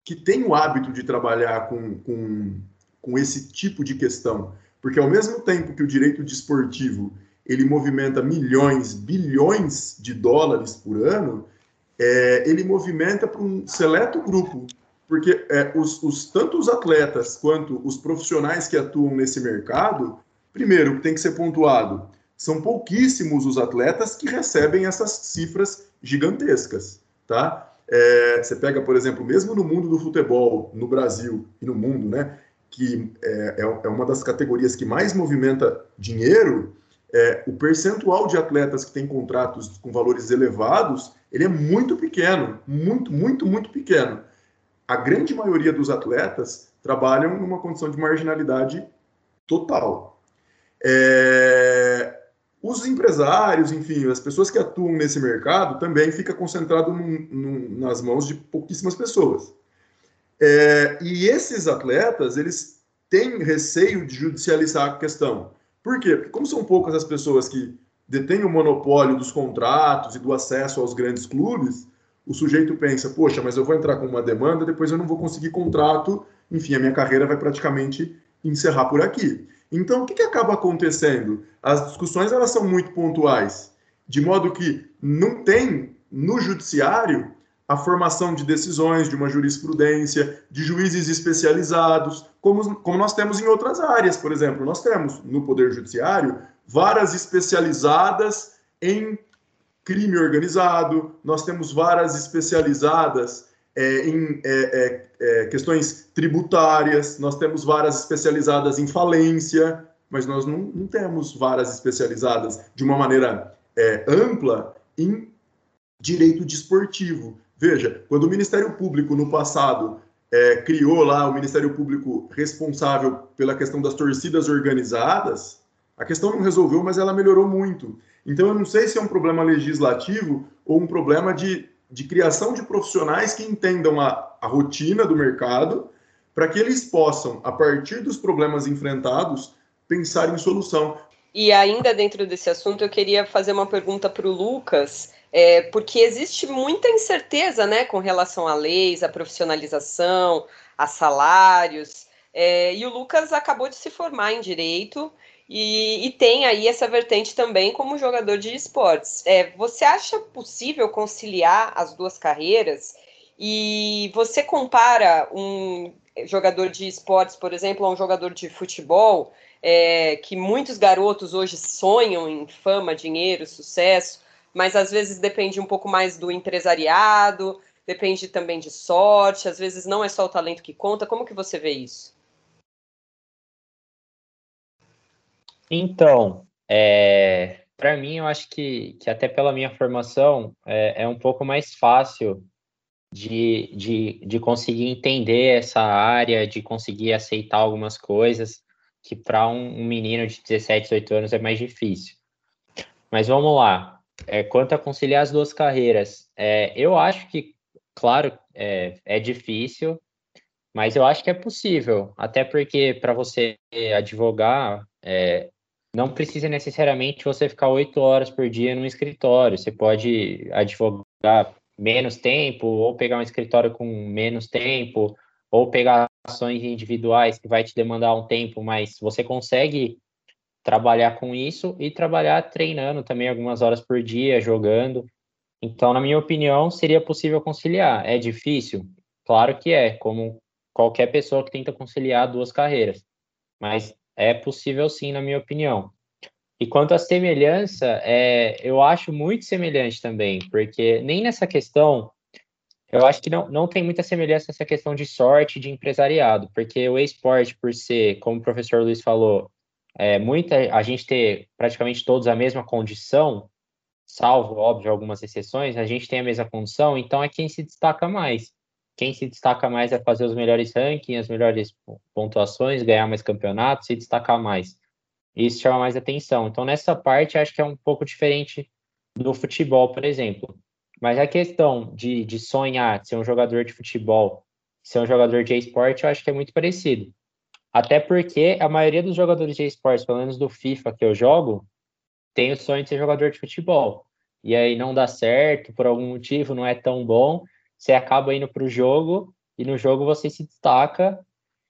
que têm o hábito de trabalhar com, com, com esse tipo de questão, porque ao mesmo tempo que o direito desportivo ele movimenta milhões, bilhões de dólares por ano, é, ele movimenta para um seleto grupo, porque é, os, os, tanto os atletas quanto os profissionais que atuam nesse mercado, primeiro, tem que ser pontuado, são pouquíssimos os atletas que recebem essas cifras gigantescas, tá? É, você pega, por exemplo, mesmo no mundo do futebol, no Brasil e no mundo, né, que é, é, é uma das categorias que mais movimenta dinheiro, é, o percentual de atletas que têm contratos com valores elevados, ele é muito pequeno, muito, muito, muito pequeno. A grande maioria dos atletas trabalham numa condição de marginalidade total. É, os empresários, enfim, as pessoas que atuam nesse mercado também fica concentrado num, num, nas mãos de pouquíssimas pessoas. É, e esses atletas, eles têm receio de judicializar a questão. Por quê? Porque como são poucas as pessoas que detêm o monopólio dos contratos e do acesso aos grandes clubes, o sujeito pensa, poxa, mas eu vou entrar com uma demanda, depois eu não vou conseguir contrato, enfim, a minha carreira vai praticamente encerrar por aqui. Então, o que, que acaba acontecendo? As discussões elas são muito pontuais, de modo que não tem no judiciário a formação de decisões, de uma jurisprudência, de juízes especializados, como, como nós temos em outras áreas. Por exemplo, nós temos no Poder Judiciário varas especializadas em crime organizado, nós temos varas especializadas é, em é, é, é questões tributárias, nós temos varas especializadas em falência, mas nós não, não temos varas especializadas de uma maneira é, ampla em direito desportivo. Veja, quando o Ministério Público no passado é, criou lá o Ministério Público responsável pela questão das torcidas organizadas, a questão não resolveu, mas ela melhorou muito. Então eu não sei se é um problema legislativo ou um problema de, de criação de profissionais que entendam a, a rotina do mercado para que eles possam, a partir dos problemas enfrentados, pensar em solução. E ainda dentro desse assunto, eu queria fazer uma pergunta para o Lucas é, porque existe muita incerteza né, com relação a leis, a profissionalização, a salários. É, e o Lucas acabou de se formar em direito e, e, tem aí essa vertente também como jogador de esportes. É, você acha possível conciliar as duas carreiras? E você compara um jogador de esportes, por exemplo, a um jogador de futebol, é, que muitos garotos hoje sonham em fama, dinheiro, sucesso mas às vezes depende um pouco mais do empresariado, depende também de sorte, às vezes não é só o talento que conta. Como que você vê isso? Então, é, para mim, eu acho que, que até pela minha formação é, é um pouco mais fácil de, de, de conseguir entender essa área, de conseguir aceitar algumas coisas que para um, um menino de 17, 18 anos é mais difícil. Mas vamos lá, é, quanto a conciliar as duas carreiras, é, eu acho que, claro, é, é difícil, mas eu acho que é possível, até porque para você advogar, é, não precisa necessariamente você ficar oito horas por dia no escritório. Você pode advogar menos tempo, ou pegar um escritório com menos tempo, ou pegar ações individuais que vai te demandar um tempo, mas você consegue trabalhar com isso e trabalhar treinando também algumas horas por dia, jogando. Então, na minha opinião, seria possível conciliar. É difícil? Claro que é, como qualquer pessoa que tenta conciliar duas carreiras. Mas é possível sim, na minha opinião. E quanto à semelhança, é, eu acho muito semelhante também, porque nem nessa questão, eu acho que não, não tem muita semelhança nessa questão de sorte de empresariado, porque o esporte, por ser, como o professor Luiz falou, é, muita, a gente ter praticamente todos a mesma condição, salvo, óbvio, algumas exceções, a gente tem a mesma condição, então é quem se destaca mais quem se destaca mais é fazer os melhores rankings, as melhores pontuações, ganhar mais campeonatos, se destacar mais. Isso chama mais atenção. Então, nessa parte, acho que é um pouco diferente do futebol, por exemplo. Mas a questão de, de sonhar, de ser um jogador de futebol, ser um jogador de esporte, eu acho que é muito parecido. Até porque a maioria dos jogadores de esportes, pelo menos do FIFA que eu jogo, tem o sonho de ser jogador de futebol. E aí não dá certo, por algum motivo, não é tão bom você acaba indo para o jogo e no jogo você se destaca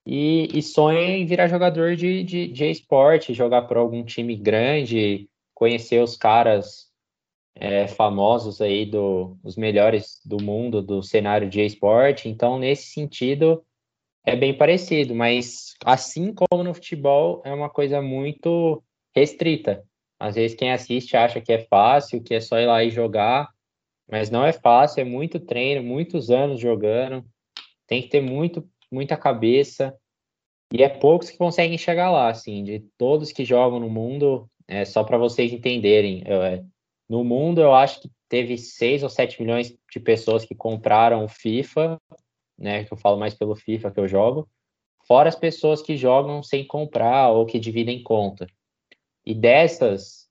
e, e sonha em virar jogador de, de, de esporte, jogar por algum time grande, conhecer os caras é, famosos aí, do, os melhores do mundo do cenário de esporte. Então, nesse sentido, é bem parecido, mas assim como no futebol, é uma coisa muito restrita. Às vezes quem assiste acha que é fácil, que é só ir lá e jogar, mas não é fácil, é muito treino, muitos anos jogando. Tem que ter muito, muita cabeça. E é poucos que conseguem chegar lá, assim, de todos que jogam no mundo, é só para vocês entenderem. Eu, é, no mundo, eu acho que teve 6 ou 7 milhões de pessoas que compraram FIFA, né? Que eu falo mais pelo FIFA que eu jogo, fora as pessoas que jogam sem comprar ou que dividem conta. E dessas,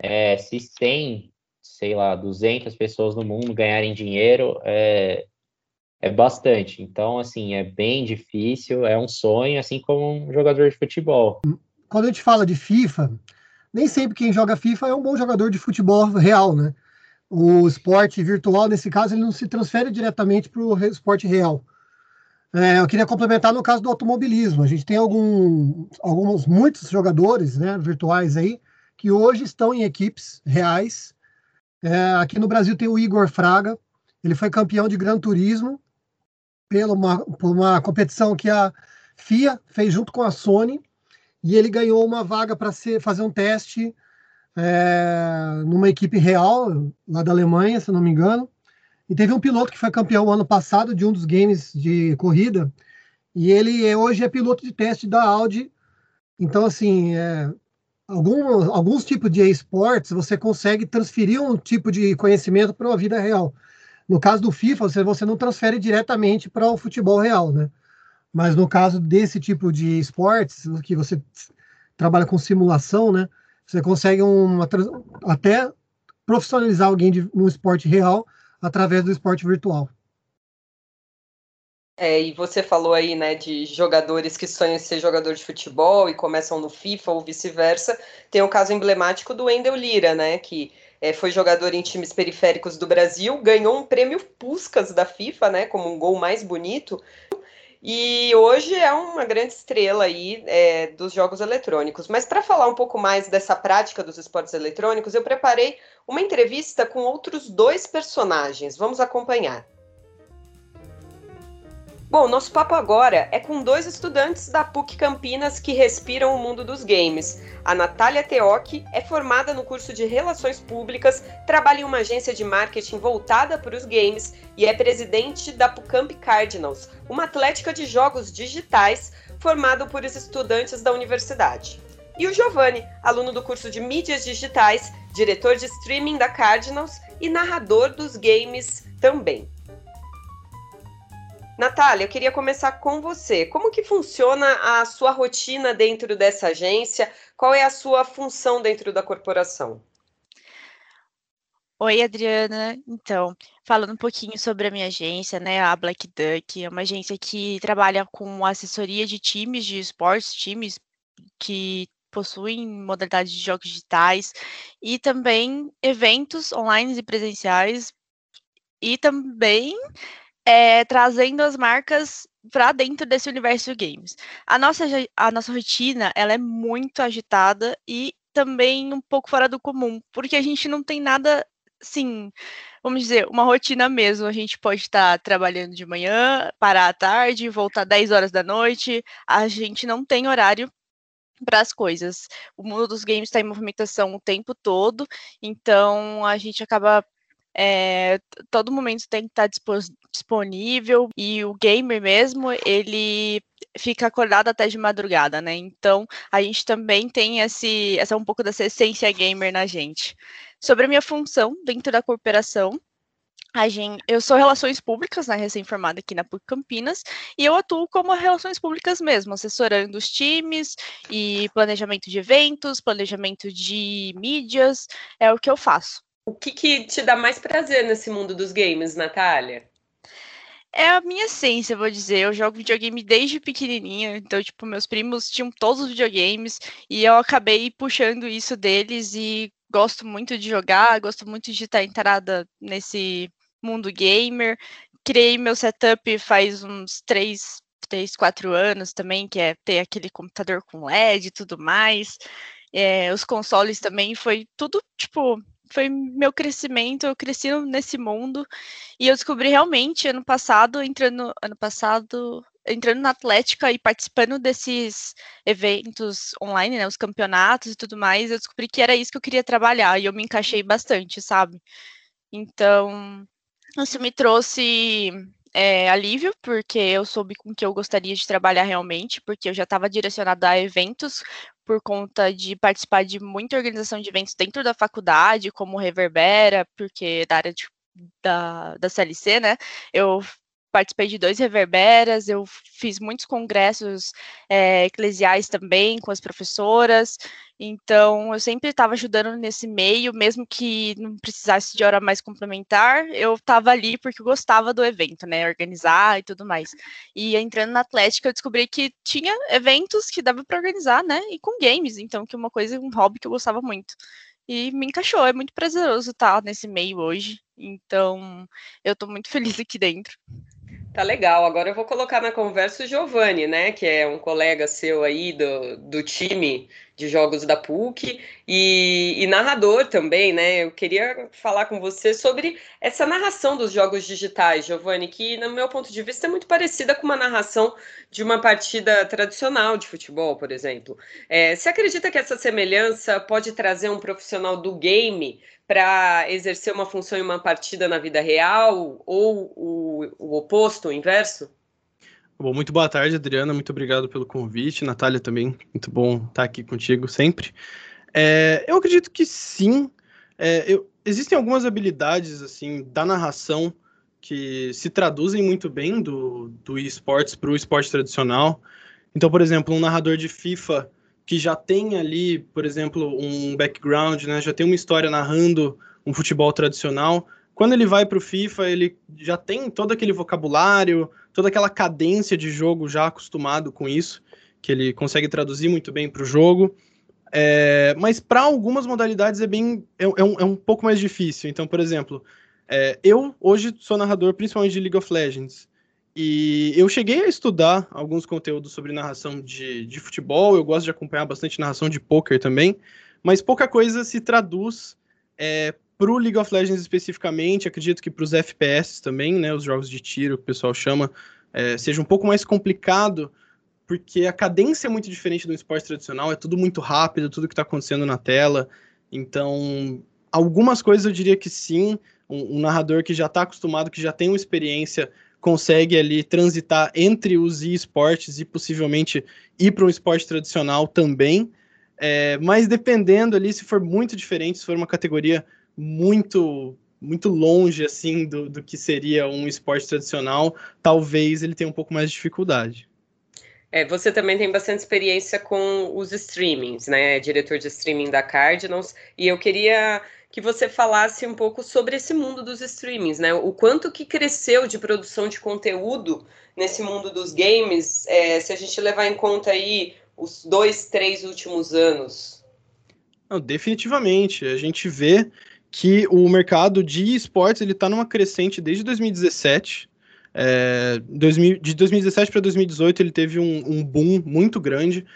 é, se 100 sei lá, 200 pessoas no mundo ganharem dinheiro é, é bastante. Então, assim, é bem difícil, é um sonho, assim como um jogador de futebol. Quando a gente fala de FIFA, nem sempre quem joga FIFA é um bom jogador de futebol real, né? O esporte virtual, nesse caso, ele não se transfere diretamente para o esporte real. É, eu queria complementar no caso do automobilismo. A gente tem algum, alguns, muitos jogadores né, virtuais aí que hoje estão em equipes reais é, aqui no Brasil tem o Igor Fraga, ele foi campeão de Gran Turismo pela uma, por uma competição que a FIA fez junto com a Sony, e ele ganhou uma vaga para fazer um teste é, numa equipe real, lá da Alemanha, se não me engano. E teve um piloto que foi campeão ano passado de um dos games de corrida, e ele hoje é piloto de teste da Audi. Então, assim, é, algum, alguns tipos de esportes você consegue transferir um tipo de conhecimento para a vida real. No caso do FIFA, você, você não transfere diretamente para o futebol real, né? Mas no caso desse tipo de esportes, que você trabalha com simulação, né? Você consegue uma, até profissionalizar alguém de, no esporte real através do esporte virtual. É, e você falou aí, né, de jogadores que sonham em ser jogador de futebol e começam no FIFA ou vice-versa. Tem o caso emblemático do Wendel Lira, né, que é, foi jogador em times periféricos do Brasil, ganhou um prêmio Puskas da FIFA, né, como um gol mais bonito. E hoje é uma grande estrela aí é, dos jogos eletrônicos. Mas para falar um pouco mais dessa prática dos esportes eletrônicos, eu preparei uma entrevista com outros dois personagens. Vamos acompanhar. Bom, nosso papo agora é com dois estudantes da PUC Campinas que respiram o mundo dos games. A Natália Teoc é formada no curso de Relações Públicas, trabalha em uma agência de marketing voltada para os games e é presidente da PUCamp Cardinals, uma atlética de jogos digitais formado por estudantes da universidade. E o Giovanni, aluno do curso de Mídias Digitais, diretor de streaming da Cardinals e narrador dos games também. Natália, eu queria começar com você. Como que funciona a sua rotina dentro dessa agência? Qual é a sua função dentro da corporação? Oi, Adriana. Então, falando um pouquinho sobre a minha agência, né, a Black Duck, é uma agência que trabalha com assessoria de times de esportes, times que possuem modalidades de jogos digitais e também eventos online e presenciais e também é, trazendo as marcas para dentro desse universo games. A nossa, a nossa rotina ela é muito agitada e também um pouco fora do comum, porque a gente não tem nada sim, vamos dizer, uma rotina mesmo. A gente pode estar trabalhando de manhã, parar à tarde, voltar 10 horas da noite. A gente não tem horário para as coisas. O mundo dos games está em movimentação o tempo todo, então a gente acaba é, todo momento tem que estar disponível e o gamer mesmo ele fica acordado até de madrugada, né? Então a gente também tem esse essa um pouco dessa essência gamer na gente. Sobre a minha função dentro da cooperação, Gente, eu sou Relações Públicas, né, recém-formada aqui na PUC Campinas, e eu atuo como Relações Públicas mesmo, assessorando os times e planejamento de eventos, planejamento de mídias, é o que eu faço. O que, que te dá mais prazer nesse mundo dos games, Natália? É a minha essência, vou dizer. Eu jogo videogame desde pequenininha, então, tipo, meus primos tinham todos os videogames e eu acabei puxando isso deles e gosto muito de jogar, gosto muito de estar entrada nesse mundo gamer. Criei meu setup faz uns três, três, quatro anos também, que é ter aquele computador com LED e tudo mais. É, os consoles também foi tudo, tipo, foi meu crescimento, eu cresci nesse mundo e eu descobri realmente ano passado, entrando ano passado, entrando na Atlética e participando desses eventos online, né, os campeonatos e tudo mais, eu descobri que era isso que eu queria trabalhar e eu me encaixei bastante, sabe? Então, isso me trouxe é, alívio, porque eu soube com que eu gostaria de trabalhar realmente, porque eu já estava direcionada a eventos por conta de participar de muita organização de eventos dentro da faculdade, como Reverbera, porque da área de, da, da CLC, né? Eu participei de dois reverberas, eu fiz muitos congressos é, eclesiais também com as professoras, então eu sempre estava ajudando nesse meio, mesmo que não precisasse de hora mais complementar, eu estava ali porque eu gostava do evento, né, organizar e tudo mais. E entrando na Atlética, eu descobri que tinha eventos que dava para organizar, né, e com games, então que é uma coisa, um hobby que eu gostava muito e me encaixou. É muito prazeroso estar nesse meio hoje. Então, eu estou muito feliz aqui dentro. Tá legal. Agora eu vou colocar na conversa o Giovanni, né? Que é um colega seu aí do, do time de jogos da PUC e, e, narrador também, né? Eu queria falar com você sobre essa narração dos jogos digitais, Giovanni, que, no meu ponto de vista, é muito parecida com uma narração de uma partida tradicional de futebol, por exemplo. É, você acredita que essa semelhança pode trazer um profissional do game para exercer uma função em uma partida na vida real ou o, o oposto, o inverso? Bom, muito boa tarde, Adriana. Muito obrigado pelo convite. Natália também, muito bom estar aqui contigo sempre. É, eu acredito que sim. É, eu, existem algumas habilidades assim da narração que se traduzem muito bem do, do esportes para o esporte tradicional. Então, por exemplo, um narrador de FIFA que já tem ali, por exemplo, um background, né, já tem uma história narrando um futebol tradicional. Quando ele vai para o FIFA, ele já tem todo aquele vocabulário, toda aquela cadência de jogo já acostumado com isso, que ele consegue traduzir muito bem para o jogo. É, mas para algumas modalidades é bem é, é, um, é, um, pouco mais difícil. Então, por exemplo, é, eu hoje sou narrador principalmente de League of Legends. E eu cheguei a estudar alguns conteúdos sobre narração de, de futebol, eu gosto de acompanhar bastante narração de poker também, mas pouca coisa se traduz é, para o League of Legends especificamente, acredito que para os FPS também, né, os jogos de tiro que o pessoal chama, é, seja um pouco mais complicado, porque a cadência é muito diferente do esporte tradicional, é tudo muito rápido, tudo que está acontecendo na tela, então algumas coisas eu diria que sim, um, um narrador que já está acostumado, que já tem uma experiência consegue ali transitar entre os esportes e possivelmente ir para um esporte tradicional também. É, mas dependendo ali, se for muito diferente, se for uma categoria muito muito longe assim do, do que seria um esporte tradicional, talvez ele tenha um pouco mais de dificuldade. É, você também tem bastante experiência com os streamings, né? Diretor de streaming da Cardinals, e eu queria que você falasse um pouco sobre esse mundo dos streamings, né? O quanto que cresceu de produção de conteúdo nesse mundo dos games, é, se a gente levar em conta aí os dois, três últimos anos. Não, definitivamente. A gente vê que o mercado de esportes ele está numa crescente desde 2017. É, 2000, de 2017 para 2018 ele teve um, um boom muito grande.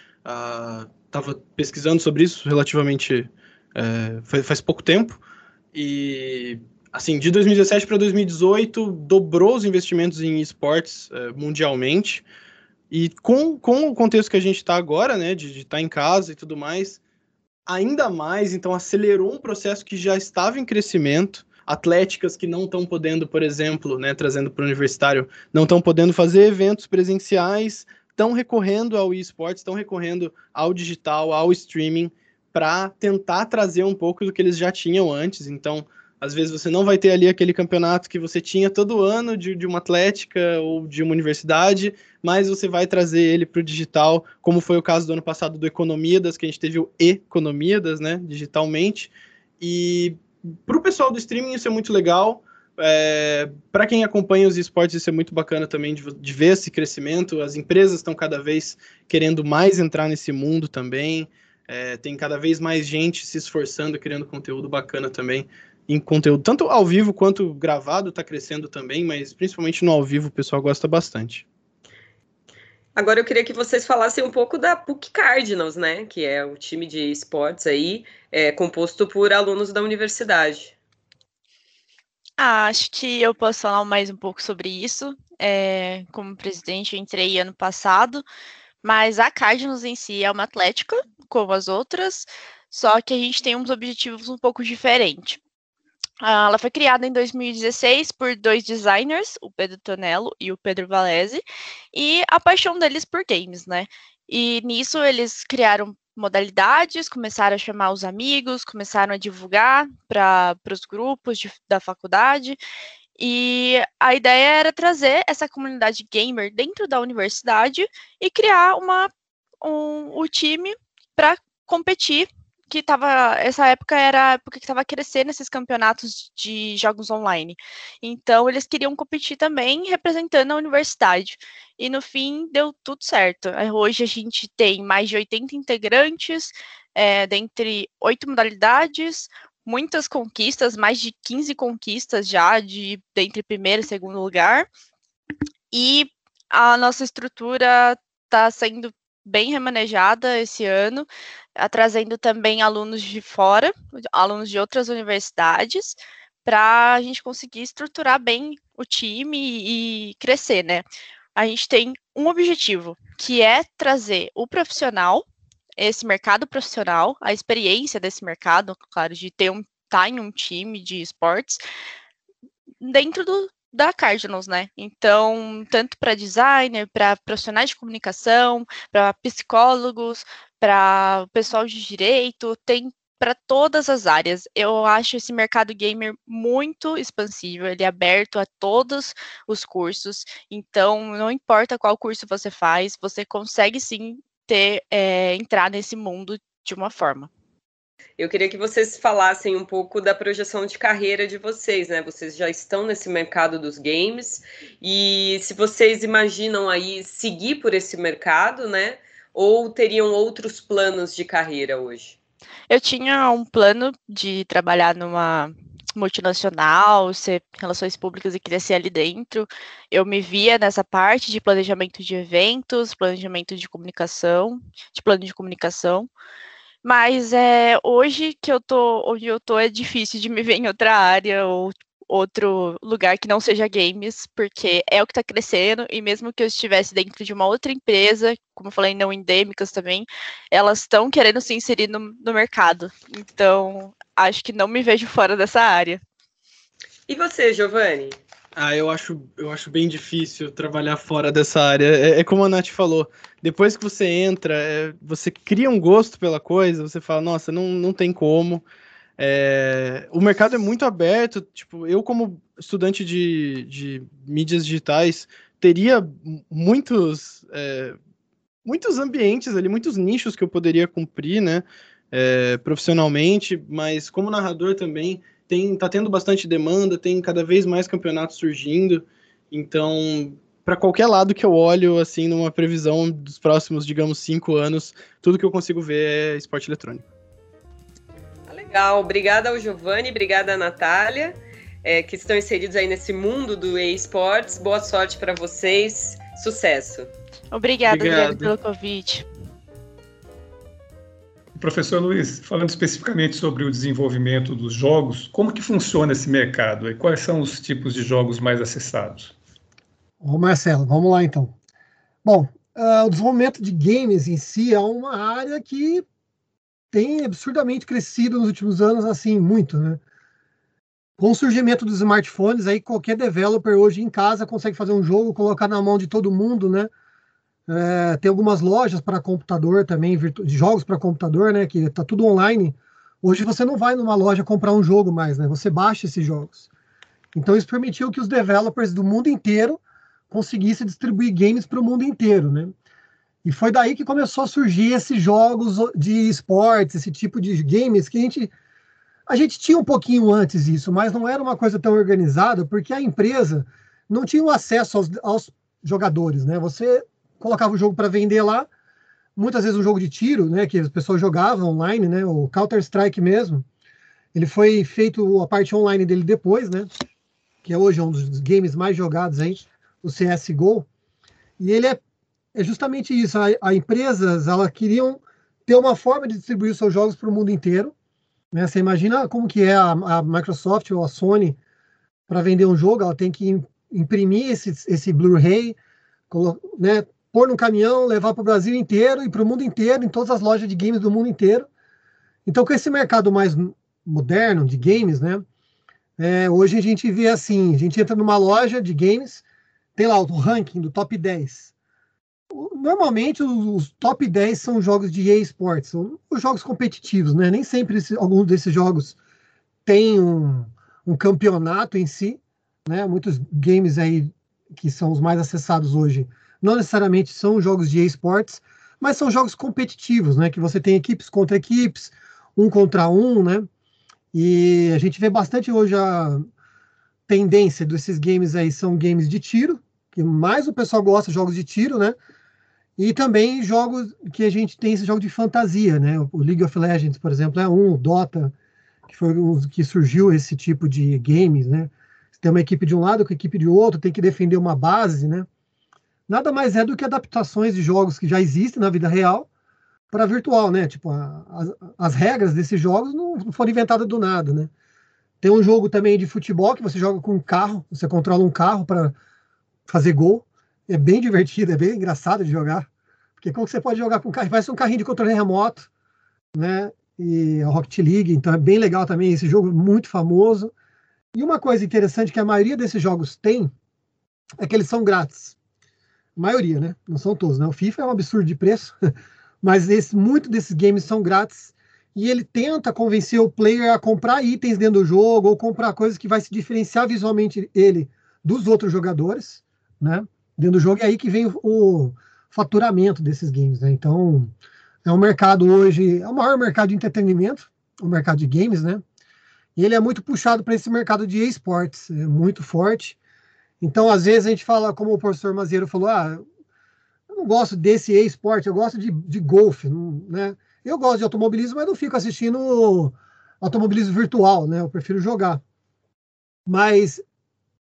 Estava uh, pesquisando sobre isso relativamente é, faz, faz pouco tempo. E assim, de 2017 para 2018 dobrou os investimentos em esportes é, mundialmente. E com, com o contexto que a gente está agora, né, de estar tá em casa e tudo mais, ainda mais, então acelerou um processo que já estava em crescimento. Atléticas que não estão podendo, por exemplo, né, trazendo para o universitário, não estão podendo fazer eventos presenciais, estão recorrendo ao esportes, estão recorrendo ao digital, ao streaming, para tentar trazer um pouco do que eles já tinham antes. Então, às vezes você não vai ter ali aquele campeonato que você tinha todo ano de, de uma atlética ou de uma universidade, mas você vai trazer ele para o digital, como foi o caso do ano passado do Economidas, que a gente teve o Economidas, né, digitalmente. E para o pessoal do streaming isso é muito legal. É, para quem acompanha os esportes, isso é muito bacana também de, de ver esse crescimento. As empresas estão cada vez querendo mais entrar nesse mundo também. É, tem cada vez mais gente se esforçando, criando conteúdo bacana também. Em conteúdo, tanto ao vivo quanto gravado, está crescendo também, mas principalmente no ao vivo o pessoal gosta bastante. Agora eu queria que vocês falassem um pouco da PUC Cardinals, né? Que é o time de esportes aí, é, composto por alunos da universidade. Ah, acho que eu posso falar mais um pouco sobre isso. É, como presidente, eu entrei ano passado, mas a Cardinals em si é uma atlética, como as outras, só que a gente tem uns objetivos um pouco diferentes. Ah, ela foi criada em 2016 por dois designers, o Pedro Tonello e o Pedro Valese, e a paixão deles por games, né? E nisso eles criaram modalidades, começaram a chamar os amigos, começaram a divulgar para os grupos de, da faculdade. E a ideia era trazer essa comunidade gamer dentro da universidade e criar uma, um, o time para competir que estava essa época era a época que estava crescendo esses campeonatos de jogos online. Então eles queriam competir também representando a universidade. E no fim deu tudo certo. Hoje a gente tem mais de 80 integrantes, é, dentre oito modalidades, muitas conquistas, mais de 15 conquistas já de dentre primeiro e segundo lugar. E a nossa estrutura está sendo bem remanejada esse ano, trazendo também alunos de fora, alunos de outras universidades, para a gente conseguir estruturar bem o time e crescer, né? A gente tem um objetivo, que é trazer o profissional, esse mercado profissional, a experiência desse mercado, claro, de ter um estar tá em um time de esportes dentro do, da Cardinals, né? Então, tanto para designer, para profissionais de comunicação, para psicólogos, para pessoal de direito, tem para todas as áreas. Eu acho esse mercado gamer muito expansível, ele é aberto a todos os cursos. Então, não importa qual curso você faz, você consegue sim ter é, entrar nesse mundo de uma forma. Eu queria que vocês falassem um pouco da projeção de carreira de vocês, né? Vocês já estão nesse mercado dos games e se vocês imaginam aí seguir por esse mercado, né? Ou teriam outros planos de carreira hoje? Eu tinha um plano de trabalhar numa multinacional, ser relações públicas e crescer ali dentro. Eu me via nessa parte de planejamento de eventos, planejamento de comunicação, de plano de comunicação. Mas é, hoje que eu tô onde eu tô é difícil de me ver em outra área ou outro lugar que não seja games, porque é o que está crescendo, e mesmo que eu estivesse dentro de uma outra empresa, como eu falei, não endêmicas também, elas estão querendo se inserir no, no mercado. Então, acho que não me vejo fora dessa área. E você, Giovanni? Ah, eu acho, eu acho bem difícil trabalhar fora dessa área. É, é como a Nath falou, depois que você entra, é, você cria um gosto pela coisa, você fala, nossa, não, não tem como. É, o mercado é muito aberto, tipo, eu como estudante de, de mídias digitais, teria muitos, é, muitos ambientes ali, muitos nichos que eu poderia cumprir, né? é, profissionalmente, mas como narrador também tem tá tendo bastante demanda, tem cada vez mais campeonatos surgindo. Então, para qualquer lado que eu olho, assim, numa previsão dos próximos, digamos, cinco anos, tudo que eu consigo ver é esporte eletrônico. Tá legal, obrigada ao Giovanni, obrigada à Natália, é, que estão inseridos aí nesse mundo do esportes. Boa sorte para vocês, sucesso. Obrigada, Obrigado. pelo convite. Professor Luiz, falando especificamente sobre o desenvolvimento dos jogos, como que funciona esse mercado e quais são os tipos de jogos mais acessados? Ô Marcelo, vamos lá então. Bom, uh, o desenvolvimento de games em si é uma área que tem absurdamente crescido nos últimos anos, assim, muito, né? Com o surgimento dos smartphones, aí qualquer developer hoje em casa consegue fazer um jogo, colocar na mão de todo mundo, né? É, tem algumas lojas para computador também, jogos para computador, né? Que está tudo online. Hoje você não vai numa loja comprar um jogo mais, né? Você baixa esses jogos. Então isso permitiu que os developers do mundo inteiro conseguissem distribuir games para o mundo inteiro, né? E foi daí que começou a surgir esses jogos de esportes, esse tipo de games que a gente a gente tinha um pouquinho antes isso, mas não era uma coisa tão organizada porque a empresa não tinha acesso aos, aos jogadores, né? Você colocava o jogo para vender lá. Muitas vezes um jogo de tiro, né, que as pessoas jogavam online, né, o Counter Strike mesmo. Ele foi feito a parte online dele depois, né, que é hoje um dos games mais jogados aí, o CS:GO. E ele é, é justamente isso. A, a empresas, elas queriam ter uma forma de distribuir seus jogos para o mundo inteiro. Né? Você imagina como que é a, a Microsoft ou a Sony para vender um jogo, ela tem que imprimir esse, esse Blu-ray, né, pôr num caminhão, levar para o Brasil inteiro e para o mundo inteiro, em todas as lojas de games do mundo inteiro. Então, com esse mercado mais moderno de games, né? É, hoje a gente vê assim, a gente entra numa loja de games, tem lá o ranking do top 10. Normalmente os, top 10 são jogos de EA Sports, são os jogos competitivos, né? Nem sempre esse, desses jogos têm um, um campeonato em si, né? Muitos games aí que são os mais acessados hoje não necessariamente são jogos de esportes, mas são jogos competitivos, né? Que você tem equipes contra equipes, um contra um, né? E a gente vê bastante hoje a tendência desses games aí são games de tiro, que mais o pessoal gosta jogos de tiro, né? E também jogos que a gente tem esse jogo de fantasia, né? O League of Legends, por exemplo, é um, o Dota, que foi um que surgiu esse tipo de games, né? Você tem uma equipe de um lado com a equipe de outro, tem que defender uma base, né? Nada mais é do que adaptações de jogos que já existem na vida real para virtual, né? Tipo, a, as, as, regras desses jogos não, não, foram inventadas do nada, né? Tem um jogo também de futebol que você joga com um carro, você controla um carro para fazer gol. É bem divertido, é bem engraçado de jogar. Porque como você pode jogar com um carro? Parece um carrinho de controle remoto, né? E a Rocket League, então é bem legal também. Esse jogo é muito famoso. E uma coisa interessante que a maioria desses jogos tem é que eles são grátis maioria, né? Não são todos, né? O FIFA é um absurdo de preço, mas esse, muito desses games são grátis e ele tenta convencer o player a comprar itens dentro do jogo ou comprar coisas que vai se diferenciar visualmente ele dos outros jogadores, né? Dentro do jogo é aí que vem o, o faturamento desses games, né? Então é um mercado hoje, é o maior mercado de entretenimento, o mercado de games, né? E ele é muito puxado para esse mercado de esportes, é muito forte. Então, às vezes, a gente fala, como o professor Maziero falou, ah, eu não gosto desse e-esporte, eu gosto de, de golfe, né? Eu gosto de automobilismo, mas não fico assistindo automobilismo virtual, né? Eu prefiro jogar. Mas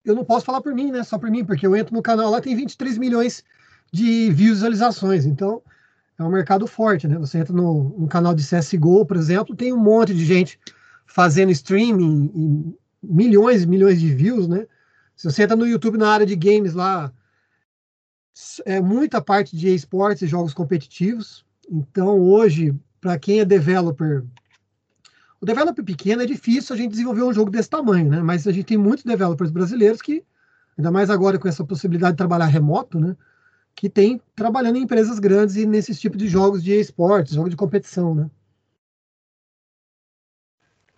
eu não posso falar por mim, né? Só por mim, porque eu entro no canal lá, tem 23 milhões de visualizações. Então, é um mercado forte, né? Você entra no, no canal de CSGO, por exemplo, tem um monte de gente fazendo streaming, milhões e milhões de views, né? Se você entra no YouTube na área de games lá, é muita parte de esportes e jogos competitivos. Então, hoje, para quem é developer, o developer pequeno é difícil a gente desenvolver um jogo desse tamanho, né? Mas a gente tem muitos developers brasileiros que, ainda mais agora com essa possibilidade de trabalhar remoto, né? Que tem trabalhando em empresas grandes e nesses tipos de jogos de esportes, jogos de competição, né?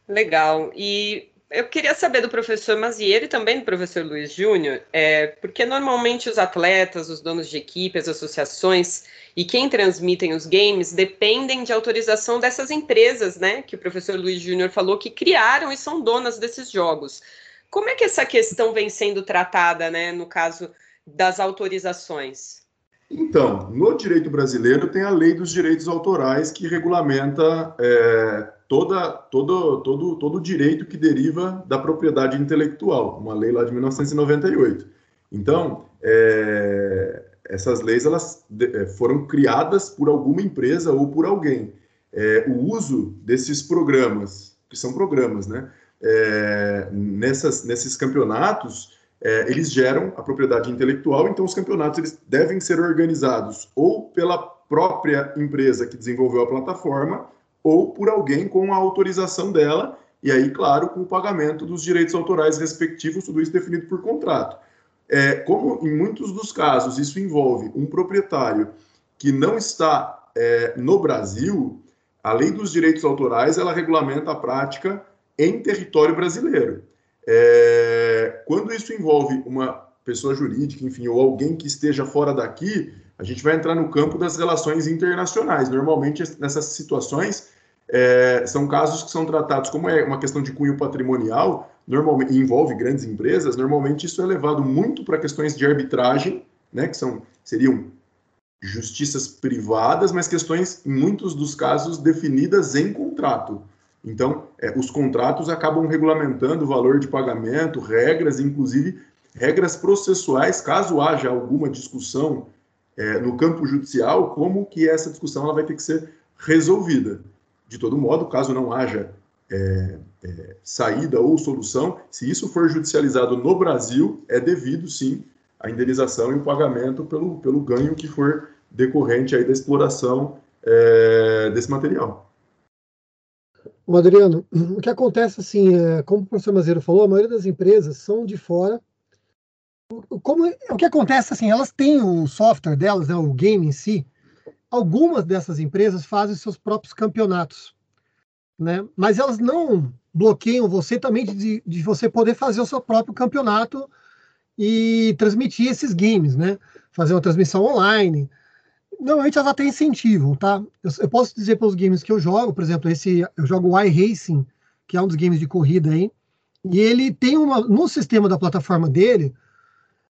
Legal. E eu queria saber do professor Maziero e também do professor Luiz Júnior, é, porque normalmente os atletas, os donos de equipe, as associações e quem transmitem os games dependem de autorização dessas empresas, né? Que o professor Luiz Júnior falou que criaram e são donas desses jogos. Como é que essa questão vem sendo tratada, né, no caso das autorizações? Então, no direito brasileiro tem a lei dos direitos autorais que regulamenta é, toda, todo, todo, todo o direito que deriva da propriedade intelectual, uma lei lá de 1998. Então, é, essas leis elas é, foram criadas por alguma empresa ou por alguém. É, o uso desses programas, que são programas, né, é, nessas, nesses campeonatos, é, eles geram a propriedade intelectual, então os campeonatos eles devem ser organizados ou pela própria empresa que desenvolveu a plataforma ou por alguém com a autorização dela, e aí, claro, com o pagamento dos direitos autorais respectivos, tudo isso definido por contrato. É, como em muitos dos casos isso envolve um proprietário que não está é, no Brasil, a lei dos direitos autorais ela regulamenta a prática em território brasileiro. É, quando isso envolve uma pessoa jurídica, enfim, ou alguém que esteja fora daqui, a gente vai entrar no campo das relações internacionais. Normalmente, nessas situações, é, são casos que são tratados como é uma questão de cunho patrimonial, normalmente envolve grandes empresas, normalmente isso é levado muito para questões de arbitragem, né, que são, seriam justiças privadas, mas questões, em muitos dos casos, definidas em contrato. Então, é, os contratos acabam regulamentando o valor de pagamento, regras, inclusive regras processuais, caso haja alguma discussão é, no campo judicial, como que essa discussão ela vai ter que ser resolvida. De todo modo, caso não haja é, é, saída ou solução, se isso for judicializado no Brasil, é devido sim a indenização e o pagamento pelo, pelo ganho que for decorrente aí da exploração é, desse material. Adriano, o que acontece assim, é, como o professor Mazeiro falou, a maioria das empresas são de fora. Como, o que acontece assim, elas têm o software delas, né, o game em si. Algumas dessas empresas fazem seus próprios campeonatos, né? Mas elas não bloqueiam você também de, de você poder fazer o seu próprio campeonato e transmitir esses games, né? Fazer uma transmissão online Normalmente elas até incentivam, tá? Eu, eu, posso dizer pelos games que eu jogo, por exemplo, esse eu jogo o iRacing, que é um dos games de corrida aí, e ele tem uma no sistema da plataforma dele,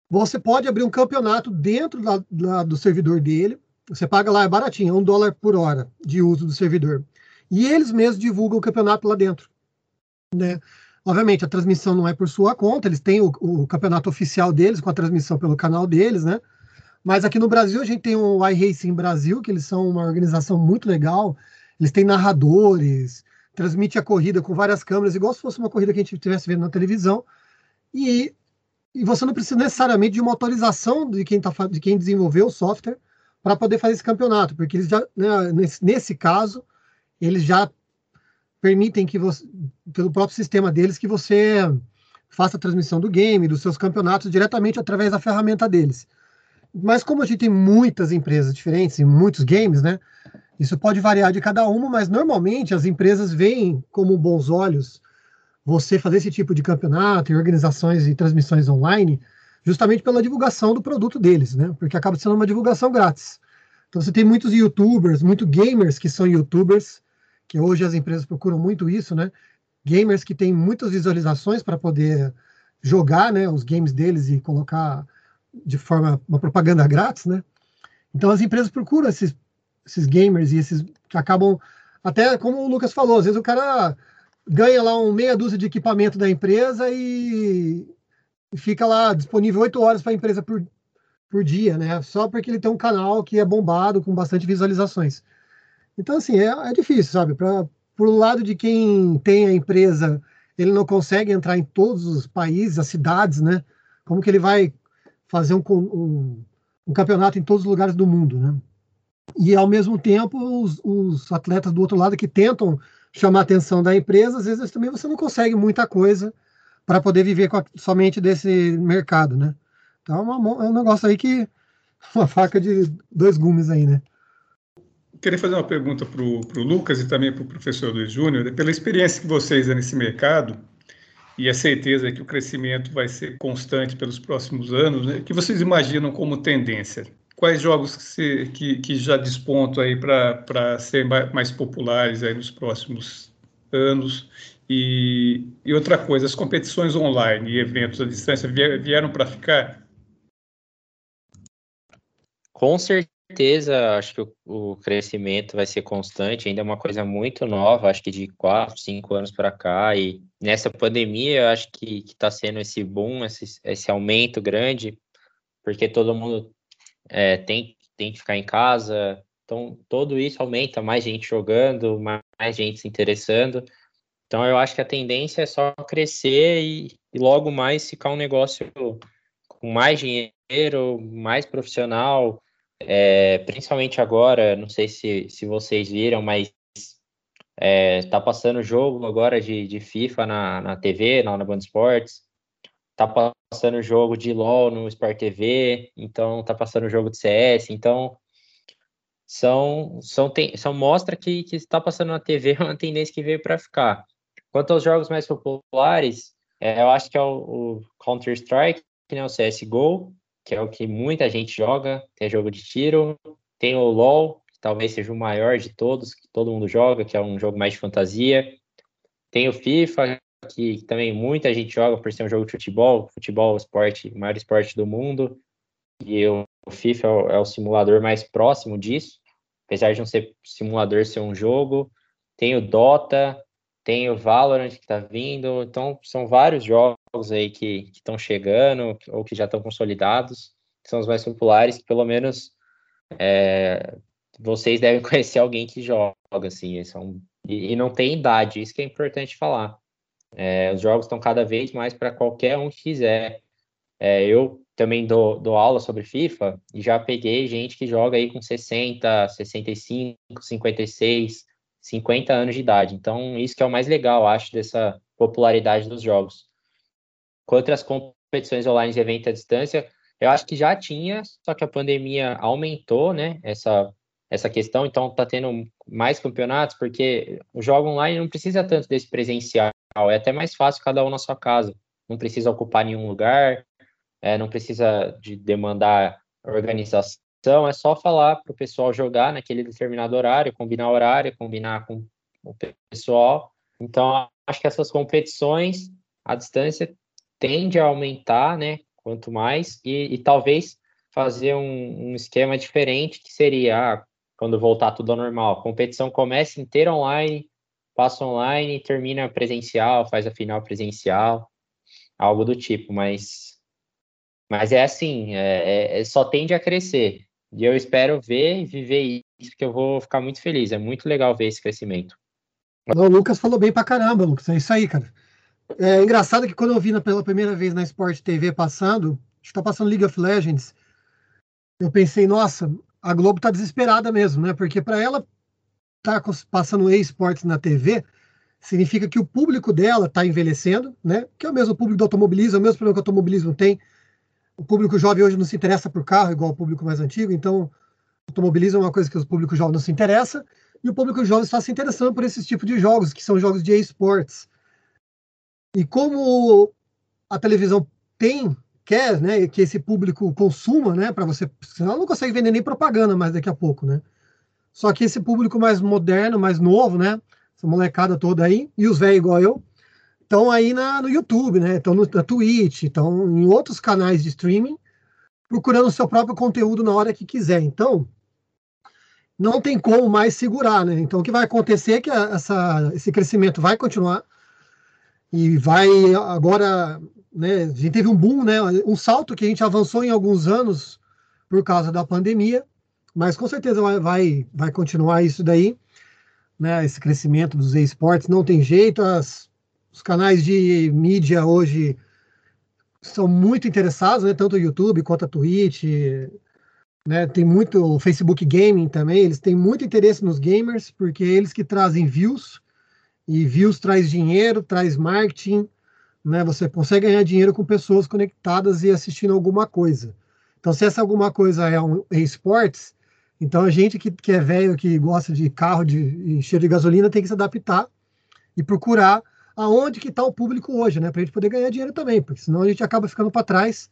você pode abrir um campeonato dentro da, da, do servidor dele. Você paga lá, é baratinho, é um dólar por hora de uso do servidor. E eles mesmos divulgam o campeonato lá dentro. Né? Obviamente, a transmissão não é por sua conta, eles têm o, o campeonato oficial deles, com a transmissão pelo canal deles, né? Mas aqui no Brasil a gente tem o iRacing Brasil, que eles são uma organização muito legal. Eles têm narradores, transmite a corrida com várias câmeras, igual se fosse uma corrida que a gente estivesse vendo na televisão. E, e você não precisa necessariamente de uma autorização de quem, tá, de quem desenvolveu o software para poder fazer esse campeonato, porque eles já, né, nesse, nesse caso, eles já permitem que você, pelo próprio sistema deles, que você faça a transmissão do game, dos seus campeonatos diretamente através da ferramenta deles. Mas como a gente tem muitas empresas diferentes e muitos games, né? Isso pode variar de cada uma, mas normalmente as empresas veem como bons olhos você fazer esse tipo de campeonato e organizações e transmissões online, justamente pela divulgação do produto deles, né? Porque acaba sendo uma divulgação grátis. Então você tem muitos youtubers, muitos gamers que são youtubers, que hoje as empresas procuram muito isso, né? Gamers que têm muitas visualizações para poder jogar, né, os games deles e colocar de forma uma propaganda grátis, né? Então as empresas procuram esses, esses gamers e esses que acabam até como o Lucas falou, às vezes o cara ganha lá um meia dúzia de equipamento da empresa e, e fica lá disponível oito horas para a empresa por, por dia, né? Só porque ele tem um canal que é bombado com bastante visualizações. Então assim é, é difícil, sabe? Para por lado de quem tem a empresa, ele não consegue entrar em todos os países, as cidades, né? Como que ele vai fazer um, um, um, campeonato em todos os lugares do mundo, né? E ao mesmo tempo os, os, atletas do outro lado que tentam chamar a atenção da empresa, às vezes também você não consegue muita coisa para poder viver a, somente desse mercado, né? Então é, uma, é um negócio aí que uma faca de dois gumes aí, né? Queria fazer uma pergunta para o Lucas e também para o professor Luiz Júnior, pela experiência que vocês têm nesse mercado, e a certeza que o crescimento vai ser constante pelos próximos anos, né? que vocês imaginam como tendência? Quais jogos que, se, que, que já despontam aí para ser mais populares aí nos próximos anos? E, e outra coisa, as competições online e eventos à distância vieram para ficar? Com certeza, acho que o, o, crescimento vai ser constante, ainda é uma coisa muito nova, acho que de quatro, cinco anos para cá, e nessa pandemia, acho que está sendo esse boom, esse, esse aumento grande, porque todo mundo é, tem, tem que ficar em casa, então tudo isso aumenta, mais gente jogando, mais, mais gente se interessando, então eu acho que a tendência é só crescer e, e logo mais ficar um negócio com mais dinheiro, mais profissional, é, principalmente agora, não sei se, se vocês viram, mas está é, passando jogo agora de, de FIFA na, na TV, na, na Band Esportes, está passando jogo de LoL no Sport TV, então está passando jogo de CS, então são, são, tem, são mostra que, que está passando na TV é uma tendência que veio para ficar. Quanto aos jogos mais populares, é, eu acho que é o, o Counter-Strike, né, o CSGO, que é o que muita gente joga, tem jogo de tiro, tem o LoL, que talvez seja o maior de todos, que todo mundo joga, que é um jogo mais de fantasia, tem o FIFA, que também muita gente joga por ser um jogo de futebol, futebol esporte, o maior esporte do mundo, e o, FIFA é o, é o simulador mais próximo disso, apesar de não ser simulador, ser um jogo, tem o Dota, tem o Valorant que está vindo, então são vários jogos aí que estão chegando ou que já estão consolidados, que são os mais populares, que pelo menos é, vocês devem conhecer alguém que joga, assim, são, e, e não tem idade, isso que é importante falar. É, os jogos estão cada vez mais para qualquer um que quiser. É, eu também dou, dou aula sobre FIFA e já peguei gente que joga aí com 60, 65, 56, 50 anos de idade. Então, isso que é o mais legal, acho, dessa popularidade dos jogos. Quanto às competições online de evento à distância, eu acho que já tinha, só que a pandemia aumentou, né, essa, essa questão, então tá tendo mais campeonatos, porque o jogo online não precisa tanto desse presencial, é até mais fácil cada um na sua casa, não precisa ocupar nenhum lugar, é, não precisa de demandar organização, é só falar para o pessoal jogar naquele determinado horário, combinar horário, combinar com o pessoal. Então, acho que essas competições, a distância tende a aumentar, né? Quanto mais, e, e talvez fazer um, um, esquema diferente, que seria, ah, quando voltar tudo ao normal, a competição começa inteira online, passa online, termina presencial, faz a final presencial, algo do tipo, mas, mas é assim, é, é só tende a crescer. E eu espero ver e viver isso, que eu vou ficar muito feliz. É muito legal ver esse crescimento. O Lucas falou bem pra caramba, Lucas. É isso aí, cara. É engraçado que quando eu vi pela primeira vez na Sport TV passando, está passando League of Legends, eu pensei, nossa, a Globo tá desesperada mesmo, né? Porque para ela tá passando esportes na TV, significa que o público dela está envelhecendo, né? Que é o mesmo público do automobilismo, é o mesmo problema que o automobilismo tem o público jovem hoje não se interessa por carro igual o público mais antigo, então automobilismo é uma coisa que o público jovem não se interessa, e o público jovem está se interessando por esses tipos de jogos, que são jogos de esportes. E como a televisão tem, quer, né, que esse público consuma, né, para você, senão não consegue vender nem propaganda mais daqui a pouco, né? Só que esse público mais moderno, mais novo, né, essa molecada toda aí, e os velhos igual eu, estão aí na, no YouTube, né? Estão na Twitch, estão em outros canais de streaming, procurando o seu próprio conteúdo na hora que quiser. Então, não tem como mais segurar, né? Então, o que vai acontecer é que essa, esse crescimento vai continuar e vai agora, né? A gente teve um boom, né? Um salto que a gente avançou em alguns anos por causa da pandemia, mas com certeza vai, vai, vai continuar isso daí, né? Esse crescimento dos esportes não tem jeito, as os canais de mídia hoje são muito interessados, né? Tanto o YouTube quanto a Twitch, né? Tem muito o Facebook Gaming também, eles têm muito interesse nos gamers, porque é eles que trazem views, e views traz dinheiro, traz marketing, né? Você consegue ganhar dinheiro com pessoas conectadas e assistindo alguma coisa. Então, se essa alguma coisa é um esportes, então a gente que, que é velho, que gosta de carro de, de cheiro de gasolina, tem que se adaptar e procurar aonde que está o público hoje, né? Para a gente poder ganhar dinheiro também, porque senão a gente acaba ficando para trás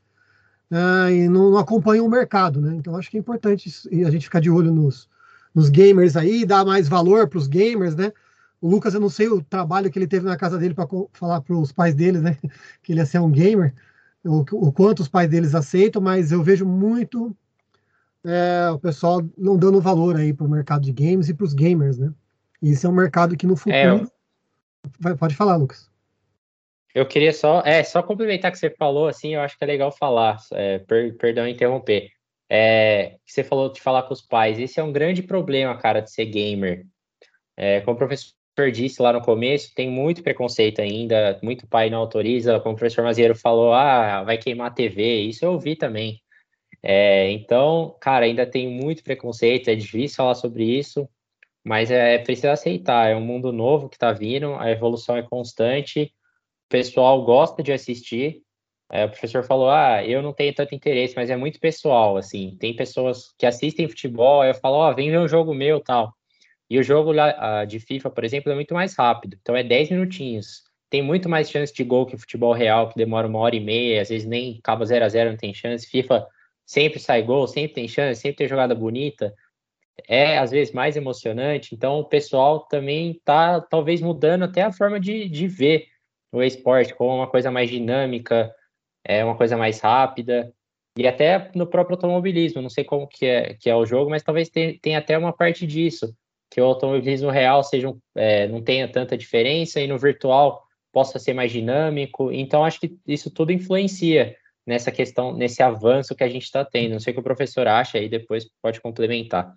uh, e não, não, acompanha o mercado, né? Então acho que é importante a gente ficar de olho nos, nos gamers aí, dar mais valor para os gamers, né? O Lucas, eu não sei o trabalho que ele teve na casa dele para falar para os pais dele, né? Que ele ia ser um gamer, o, o quanto os pais deles aceitam, mas eu vejo muito é, o pessoal não dando valor aí para o mercado de games e para os gamers, né? E isso é um mercado que no futuro. É, pode falar, Lucas. Eu queria só, é, só complementar que você falou, assim, eu acho que é legal falar, é, per, perdão interromper. É, você falou de falar com os pais, esse é um grande problema, cara, de ser gamer. É, como o professor disse lá no começo, tem muito preconceito ainda, muito pai não autoriza, como o professor Maziero falou, ah, vai queimar a TV, isso eu ouvi também. É, então, cara, ainda tem muito preconceito, é difícil falar sobre isso, mas é, é preciso aceitar, é um mundo novo que está vindo, a evolução é constante, o pessoal gosta de assistir. É, o professor falou, ah, eu não tenho tanto interesse, mas é muito pessoal, assim, tem pessoas que assistem futebol, aí eu falo, ó, oh, vem ver um jogo meu, tal. E o jogo lá, de FIFA, por exemplo, é muito mais rápido, então é 10 minutinhos. Tem muito mais chance de gol que o futebol real, que demora uma hora e meia, às vezes nem acaba 0 a 0 não tem chance. FIFA sempre sai gol, sempre tem chance, sempre tem jogada bonita é às vezes mais emocionante. Então o pessoal também está talvez mudando até a forma de, de ver o esporte como uma coisa mais dinâmica, é uma coisa mais rápida e até no próprio automobilismo. Não sei como que é que é o jogo, mas talvez tenha, tenha até uma parte disso que o automobilismo real seja é, não tenha tanta diferença e no virtual possa ser mais dinâmico. Então acho que isso tudo influencia nessa questão, nesse avanço que a gente está tendo. Não sei o que o professor acha aí, depois pode complementar.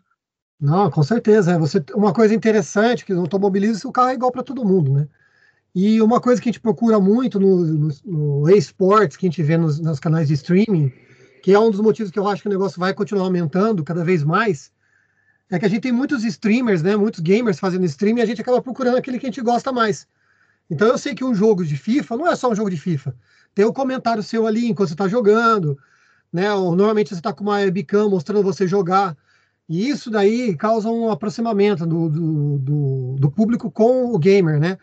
Não, com certeza. É. Você, uma coisa interessante que no automobilismo o carro é igual para todo mundo, né? E uma coisa que a gente procura muito no, no, no esportes, que a gente vê nos, nos, canais de streaming, que é um dos motivos que eu acho que o negócio vai continuar aumentando cada vez mais, é que a gente tem muitos streamers, né? Muitos gamers fazendo streaming e a gente acaba procurando aquele que a gente gosta mais. Então eu sei que um jogo de FIFA não é só um jogo de FIFA. Tem o um comentário seu ali enquanto você está jogando, né? Ou, normalmente você está com uma webcam mostrando você jogar. E isso daí causa um aproximamento do, do, do, público com o gamer, né?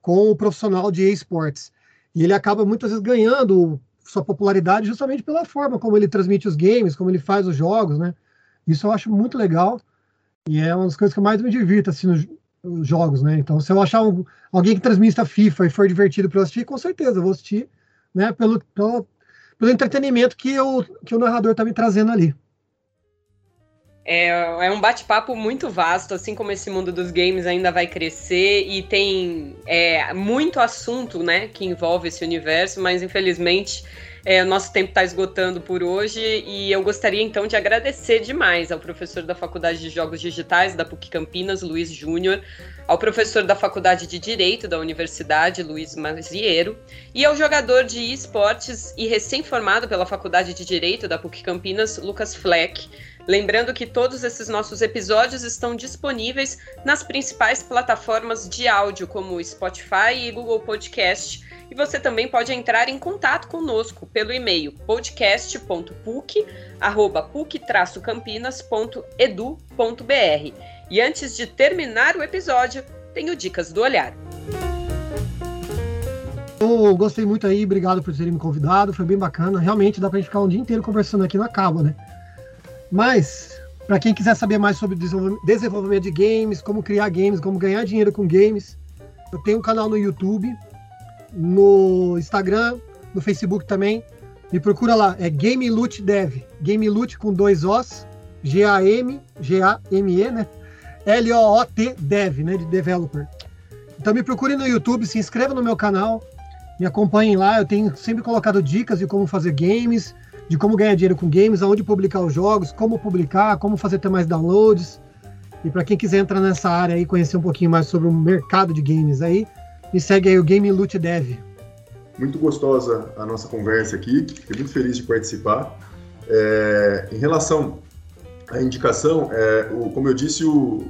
Com o profissional de esportes. E ele acaba muitas vezes ganhando sua popularidade justamente pela forma como ele transmite os games, como ele faz os jogos, né? Isso eu acho muito legal. E é uma das coisas que mais me divirto assim, nos jogos, né? Então, se eu achar um, alguém que transmita FIFA e for divertido para assistir, com certeza eu vou assistir, né? Pelo, pelo, pelo entretenimento que, eu, que o narrador está me trazendo ali. É, é um bate-papo muito vasto, assim como esse mundo dos games ainda vai crescer e tem é, muito assunto, né, que envolve esse universo, mas infelizmente é, nosso tempo está esgotando por hoje e eu gostaria então de agradecer demais ao professor da Faculdade de Jogos Digitais da PUC Campinas, Luiz Júnior, ao professor da Faculdade de Direito da Universidade, Luiz Maziero, e ao jogador de esportes e recém-formado pela Faculdade de Direito da PUC Campinas, Lucas Fleck Lembrando que todos esses nossos episódios estão disponíveis nas principais plataformas de áudio, como Spotify e Google Podcast. E você também pode entrar em contato conosco pelo e-mail podcast.puc@puc-campinas.edu.br. E antes de terminar o episódio, tenho dicas do olhar. Eu gostei muito aí, obrigado por terem me convidado, foi bem bacana. Realmente dá pra gente ficar um dia inteiro conversando aqui na Cabo, né? Mas, para quem quiser saber mais sobre desenvolvimento de games, como criar games, como ganhar dinheiro com games, eu tenho um canal no YouTube, no Instagram, no Facebook também. Me procura lá, é Game Loot Dev. Game Loot com dois Os, G-A-M, G-A-M-E, né? L-O-O-T Dev, né? De developer. Então me procure no YouTube, se inscreva no meu canal, me acompanhem lá. Eu tenho sempre colocado dicas de como fazer games, de como ganhar dinheiro com games, aonde publicar os jogos, como publicar, como fazer ter mais downloads. E para quem quiser entrar nessa área e conhecer um pouquinho mais sobre o mercado de games aí, me segue aí o Game Loot Dev. Muito gostosa a nossa conversa aqui, fiquei muito feliz de participar. É, em relação à indicação, é, o, como eu disse, o,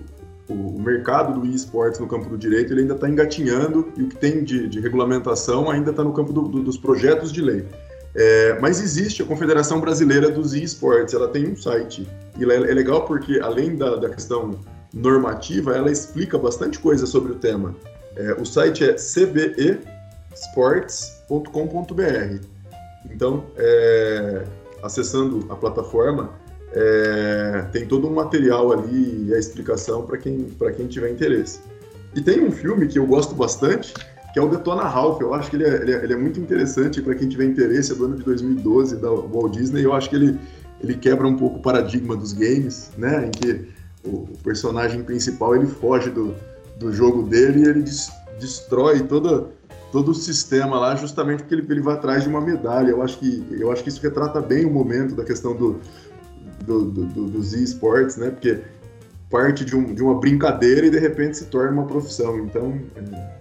o mercado do esportes no campo do direito ele ainda está engatinhando e o que tem de, de regulamentação ainda está no campo do, do, dos projetos de lei. É, mas existe a Confederação Brasileira dos Esportes, ela tem um site. E é, é legal porque, além da, da, questão normativa, ela explica bastante coisa sobre o tema. É, o site é cbesports.com.br. Então, é, acessando a plataforma, é, tem todo um material ali e a explicação para quem, quem tiver interesse. E tem um filme que eu gosto bastante, que é o Detona Ralph. Eu acho que ele é, ele é, ele é muito interessante para quem tiver interesse. É do ano de 2012 da Walt Disney. Eu acho que ele, ele quebra um pouco o paradigma dos games, né? Em que o, o personagem principal ele foge do, do jogo dele e ele des, destrói toda, todo o sistema lá, justamente porque ele, ele vai atrás de uma medalha. Eu acho que, eu acho que isso retrata bem o momento da questão do, do, do, do dos esportes, né? Porque parte de, um, de uma brincadeira e de repente se torna uma profissão. Então, é,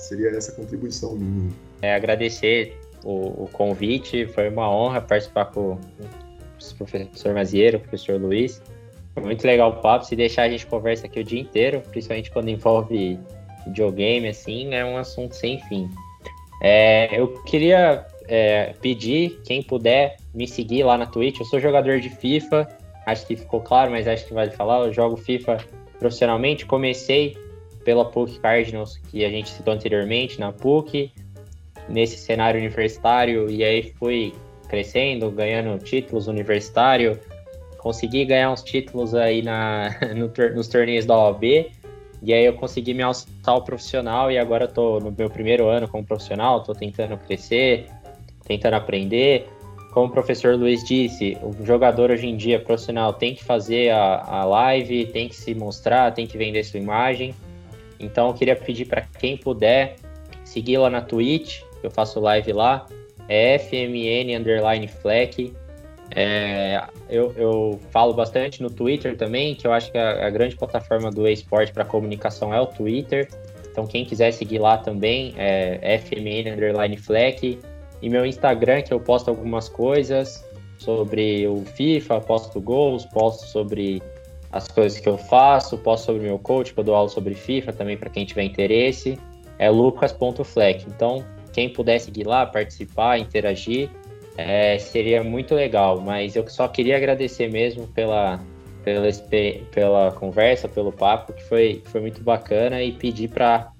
seria essa contribuição minha. É, agradecer o, o, convite, foi uma honra participar com o professor Mazieiro, o professor Luiz. Foi muito legal o papo. Se deixar, a gente conversa aqui o dia inteiro, principalmente quando envolve videogame, assim, é um assunto sem fim. É, eu queria é, pedir, quem puder, me seguir lá na Twitch. Eu sou jogador de FIFA, acho que ficou claro, mas acho que vale falar. Eu jogo FIFA profissionalmente. Comecei pela PUC Cardinals, que a gente citou anteriormente, na PUC, nesse cenário universitário, e aí fui crescendo, ganhando títulos universitário. Consegui ganhar uns títulos aí na, no, nos torneios da OAB, e aí eu consegui me alçar ao profissional, e agora estou no meu primeiro ano como profissional, estou tentando crescer, tentando aprender como o professor Luiz disse, o jogador hoje em dia profissional tem que fazer a, a live, tem que se mostrar, tem que vender sua imagem. Então eu queria pedir para quem puder seguir lá na Twitch, eu faço live lá, é FMN underline Fleck. É, eu, eu, falo bastante no Twitter também, que eu acho que a, a grande plataforma do esporte para comunicação é o Twitter. Então quem quiser seguir lá também é FMN underline Fleck. E meu Instagram, que eu posto algumas coisas sobre o FIFA, posto gols, posto sobre as coisas que eu faço, posto sobre meu coach, eu dou aula sobre FIFA também para quem tiver interesse. É lucas.fleck. Então, quem puder seguir lá, participar, interagir, é, seria muito legal. Mas eu só queria agradecer mesmo pela, pela, pela conversa, pelo papo, que foi, foi muito bacana, e pedir para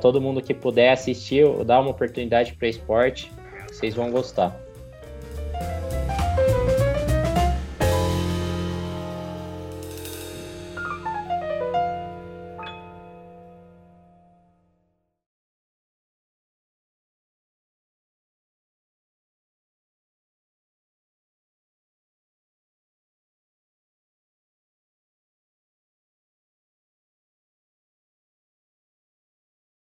todo mundo que puder assistir, dar uma oportunidade para esporte vocês vão gostar.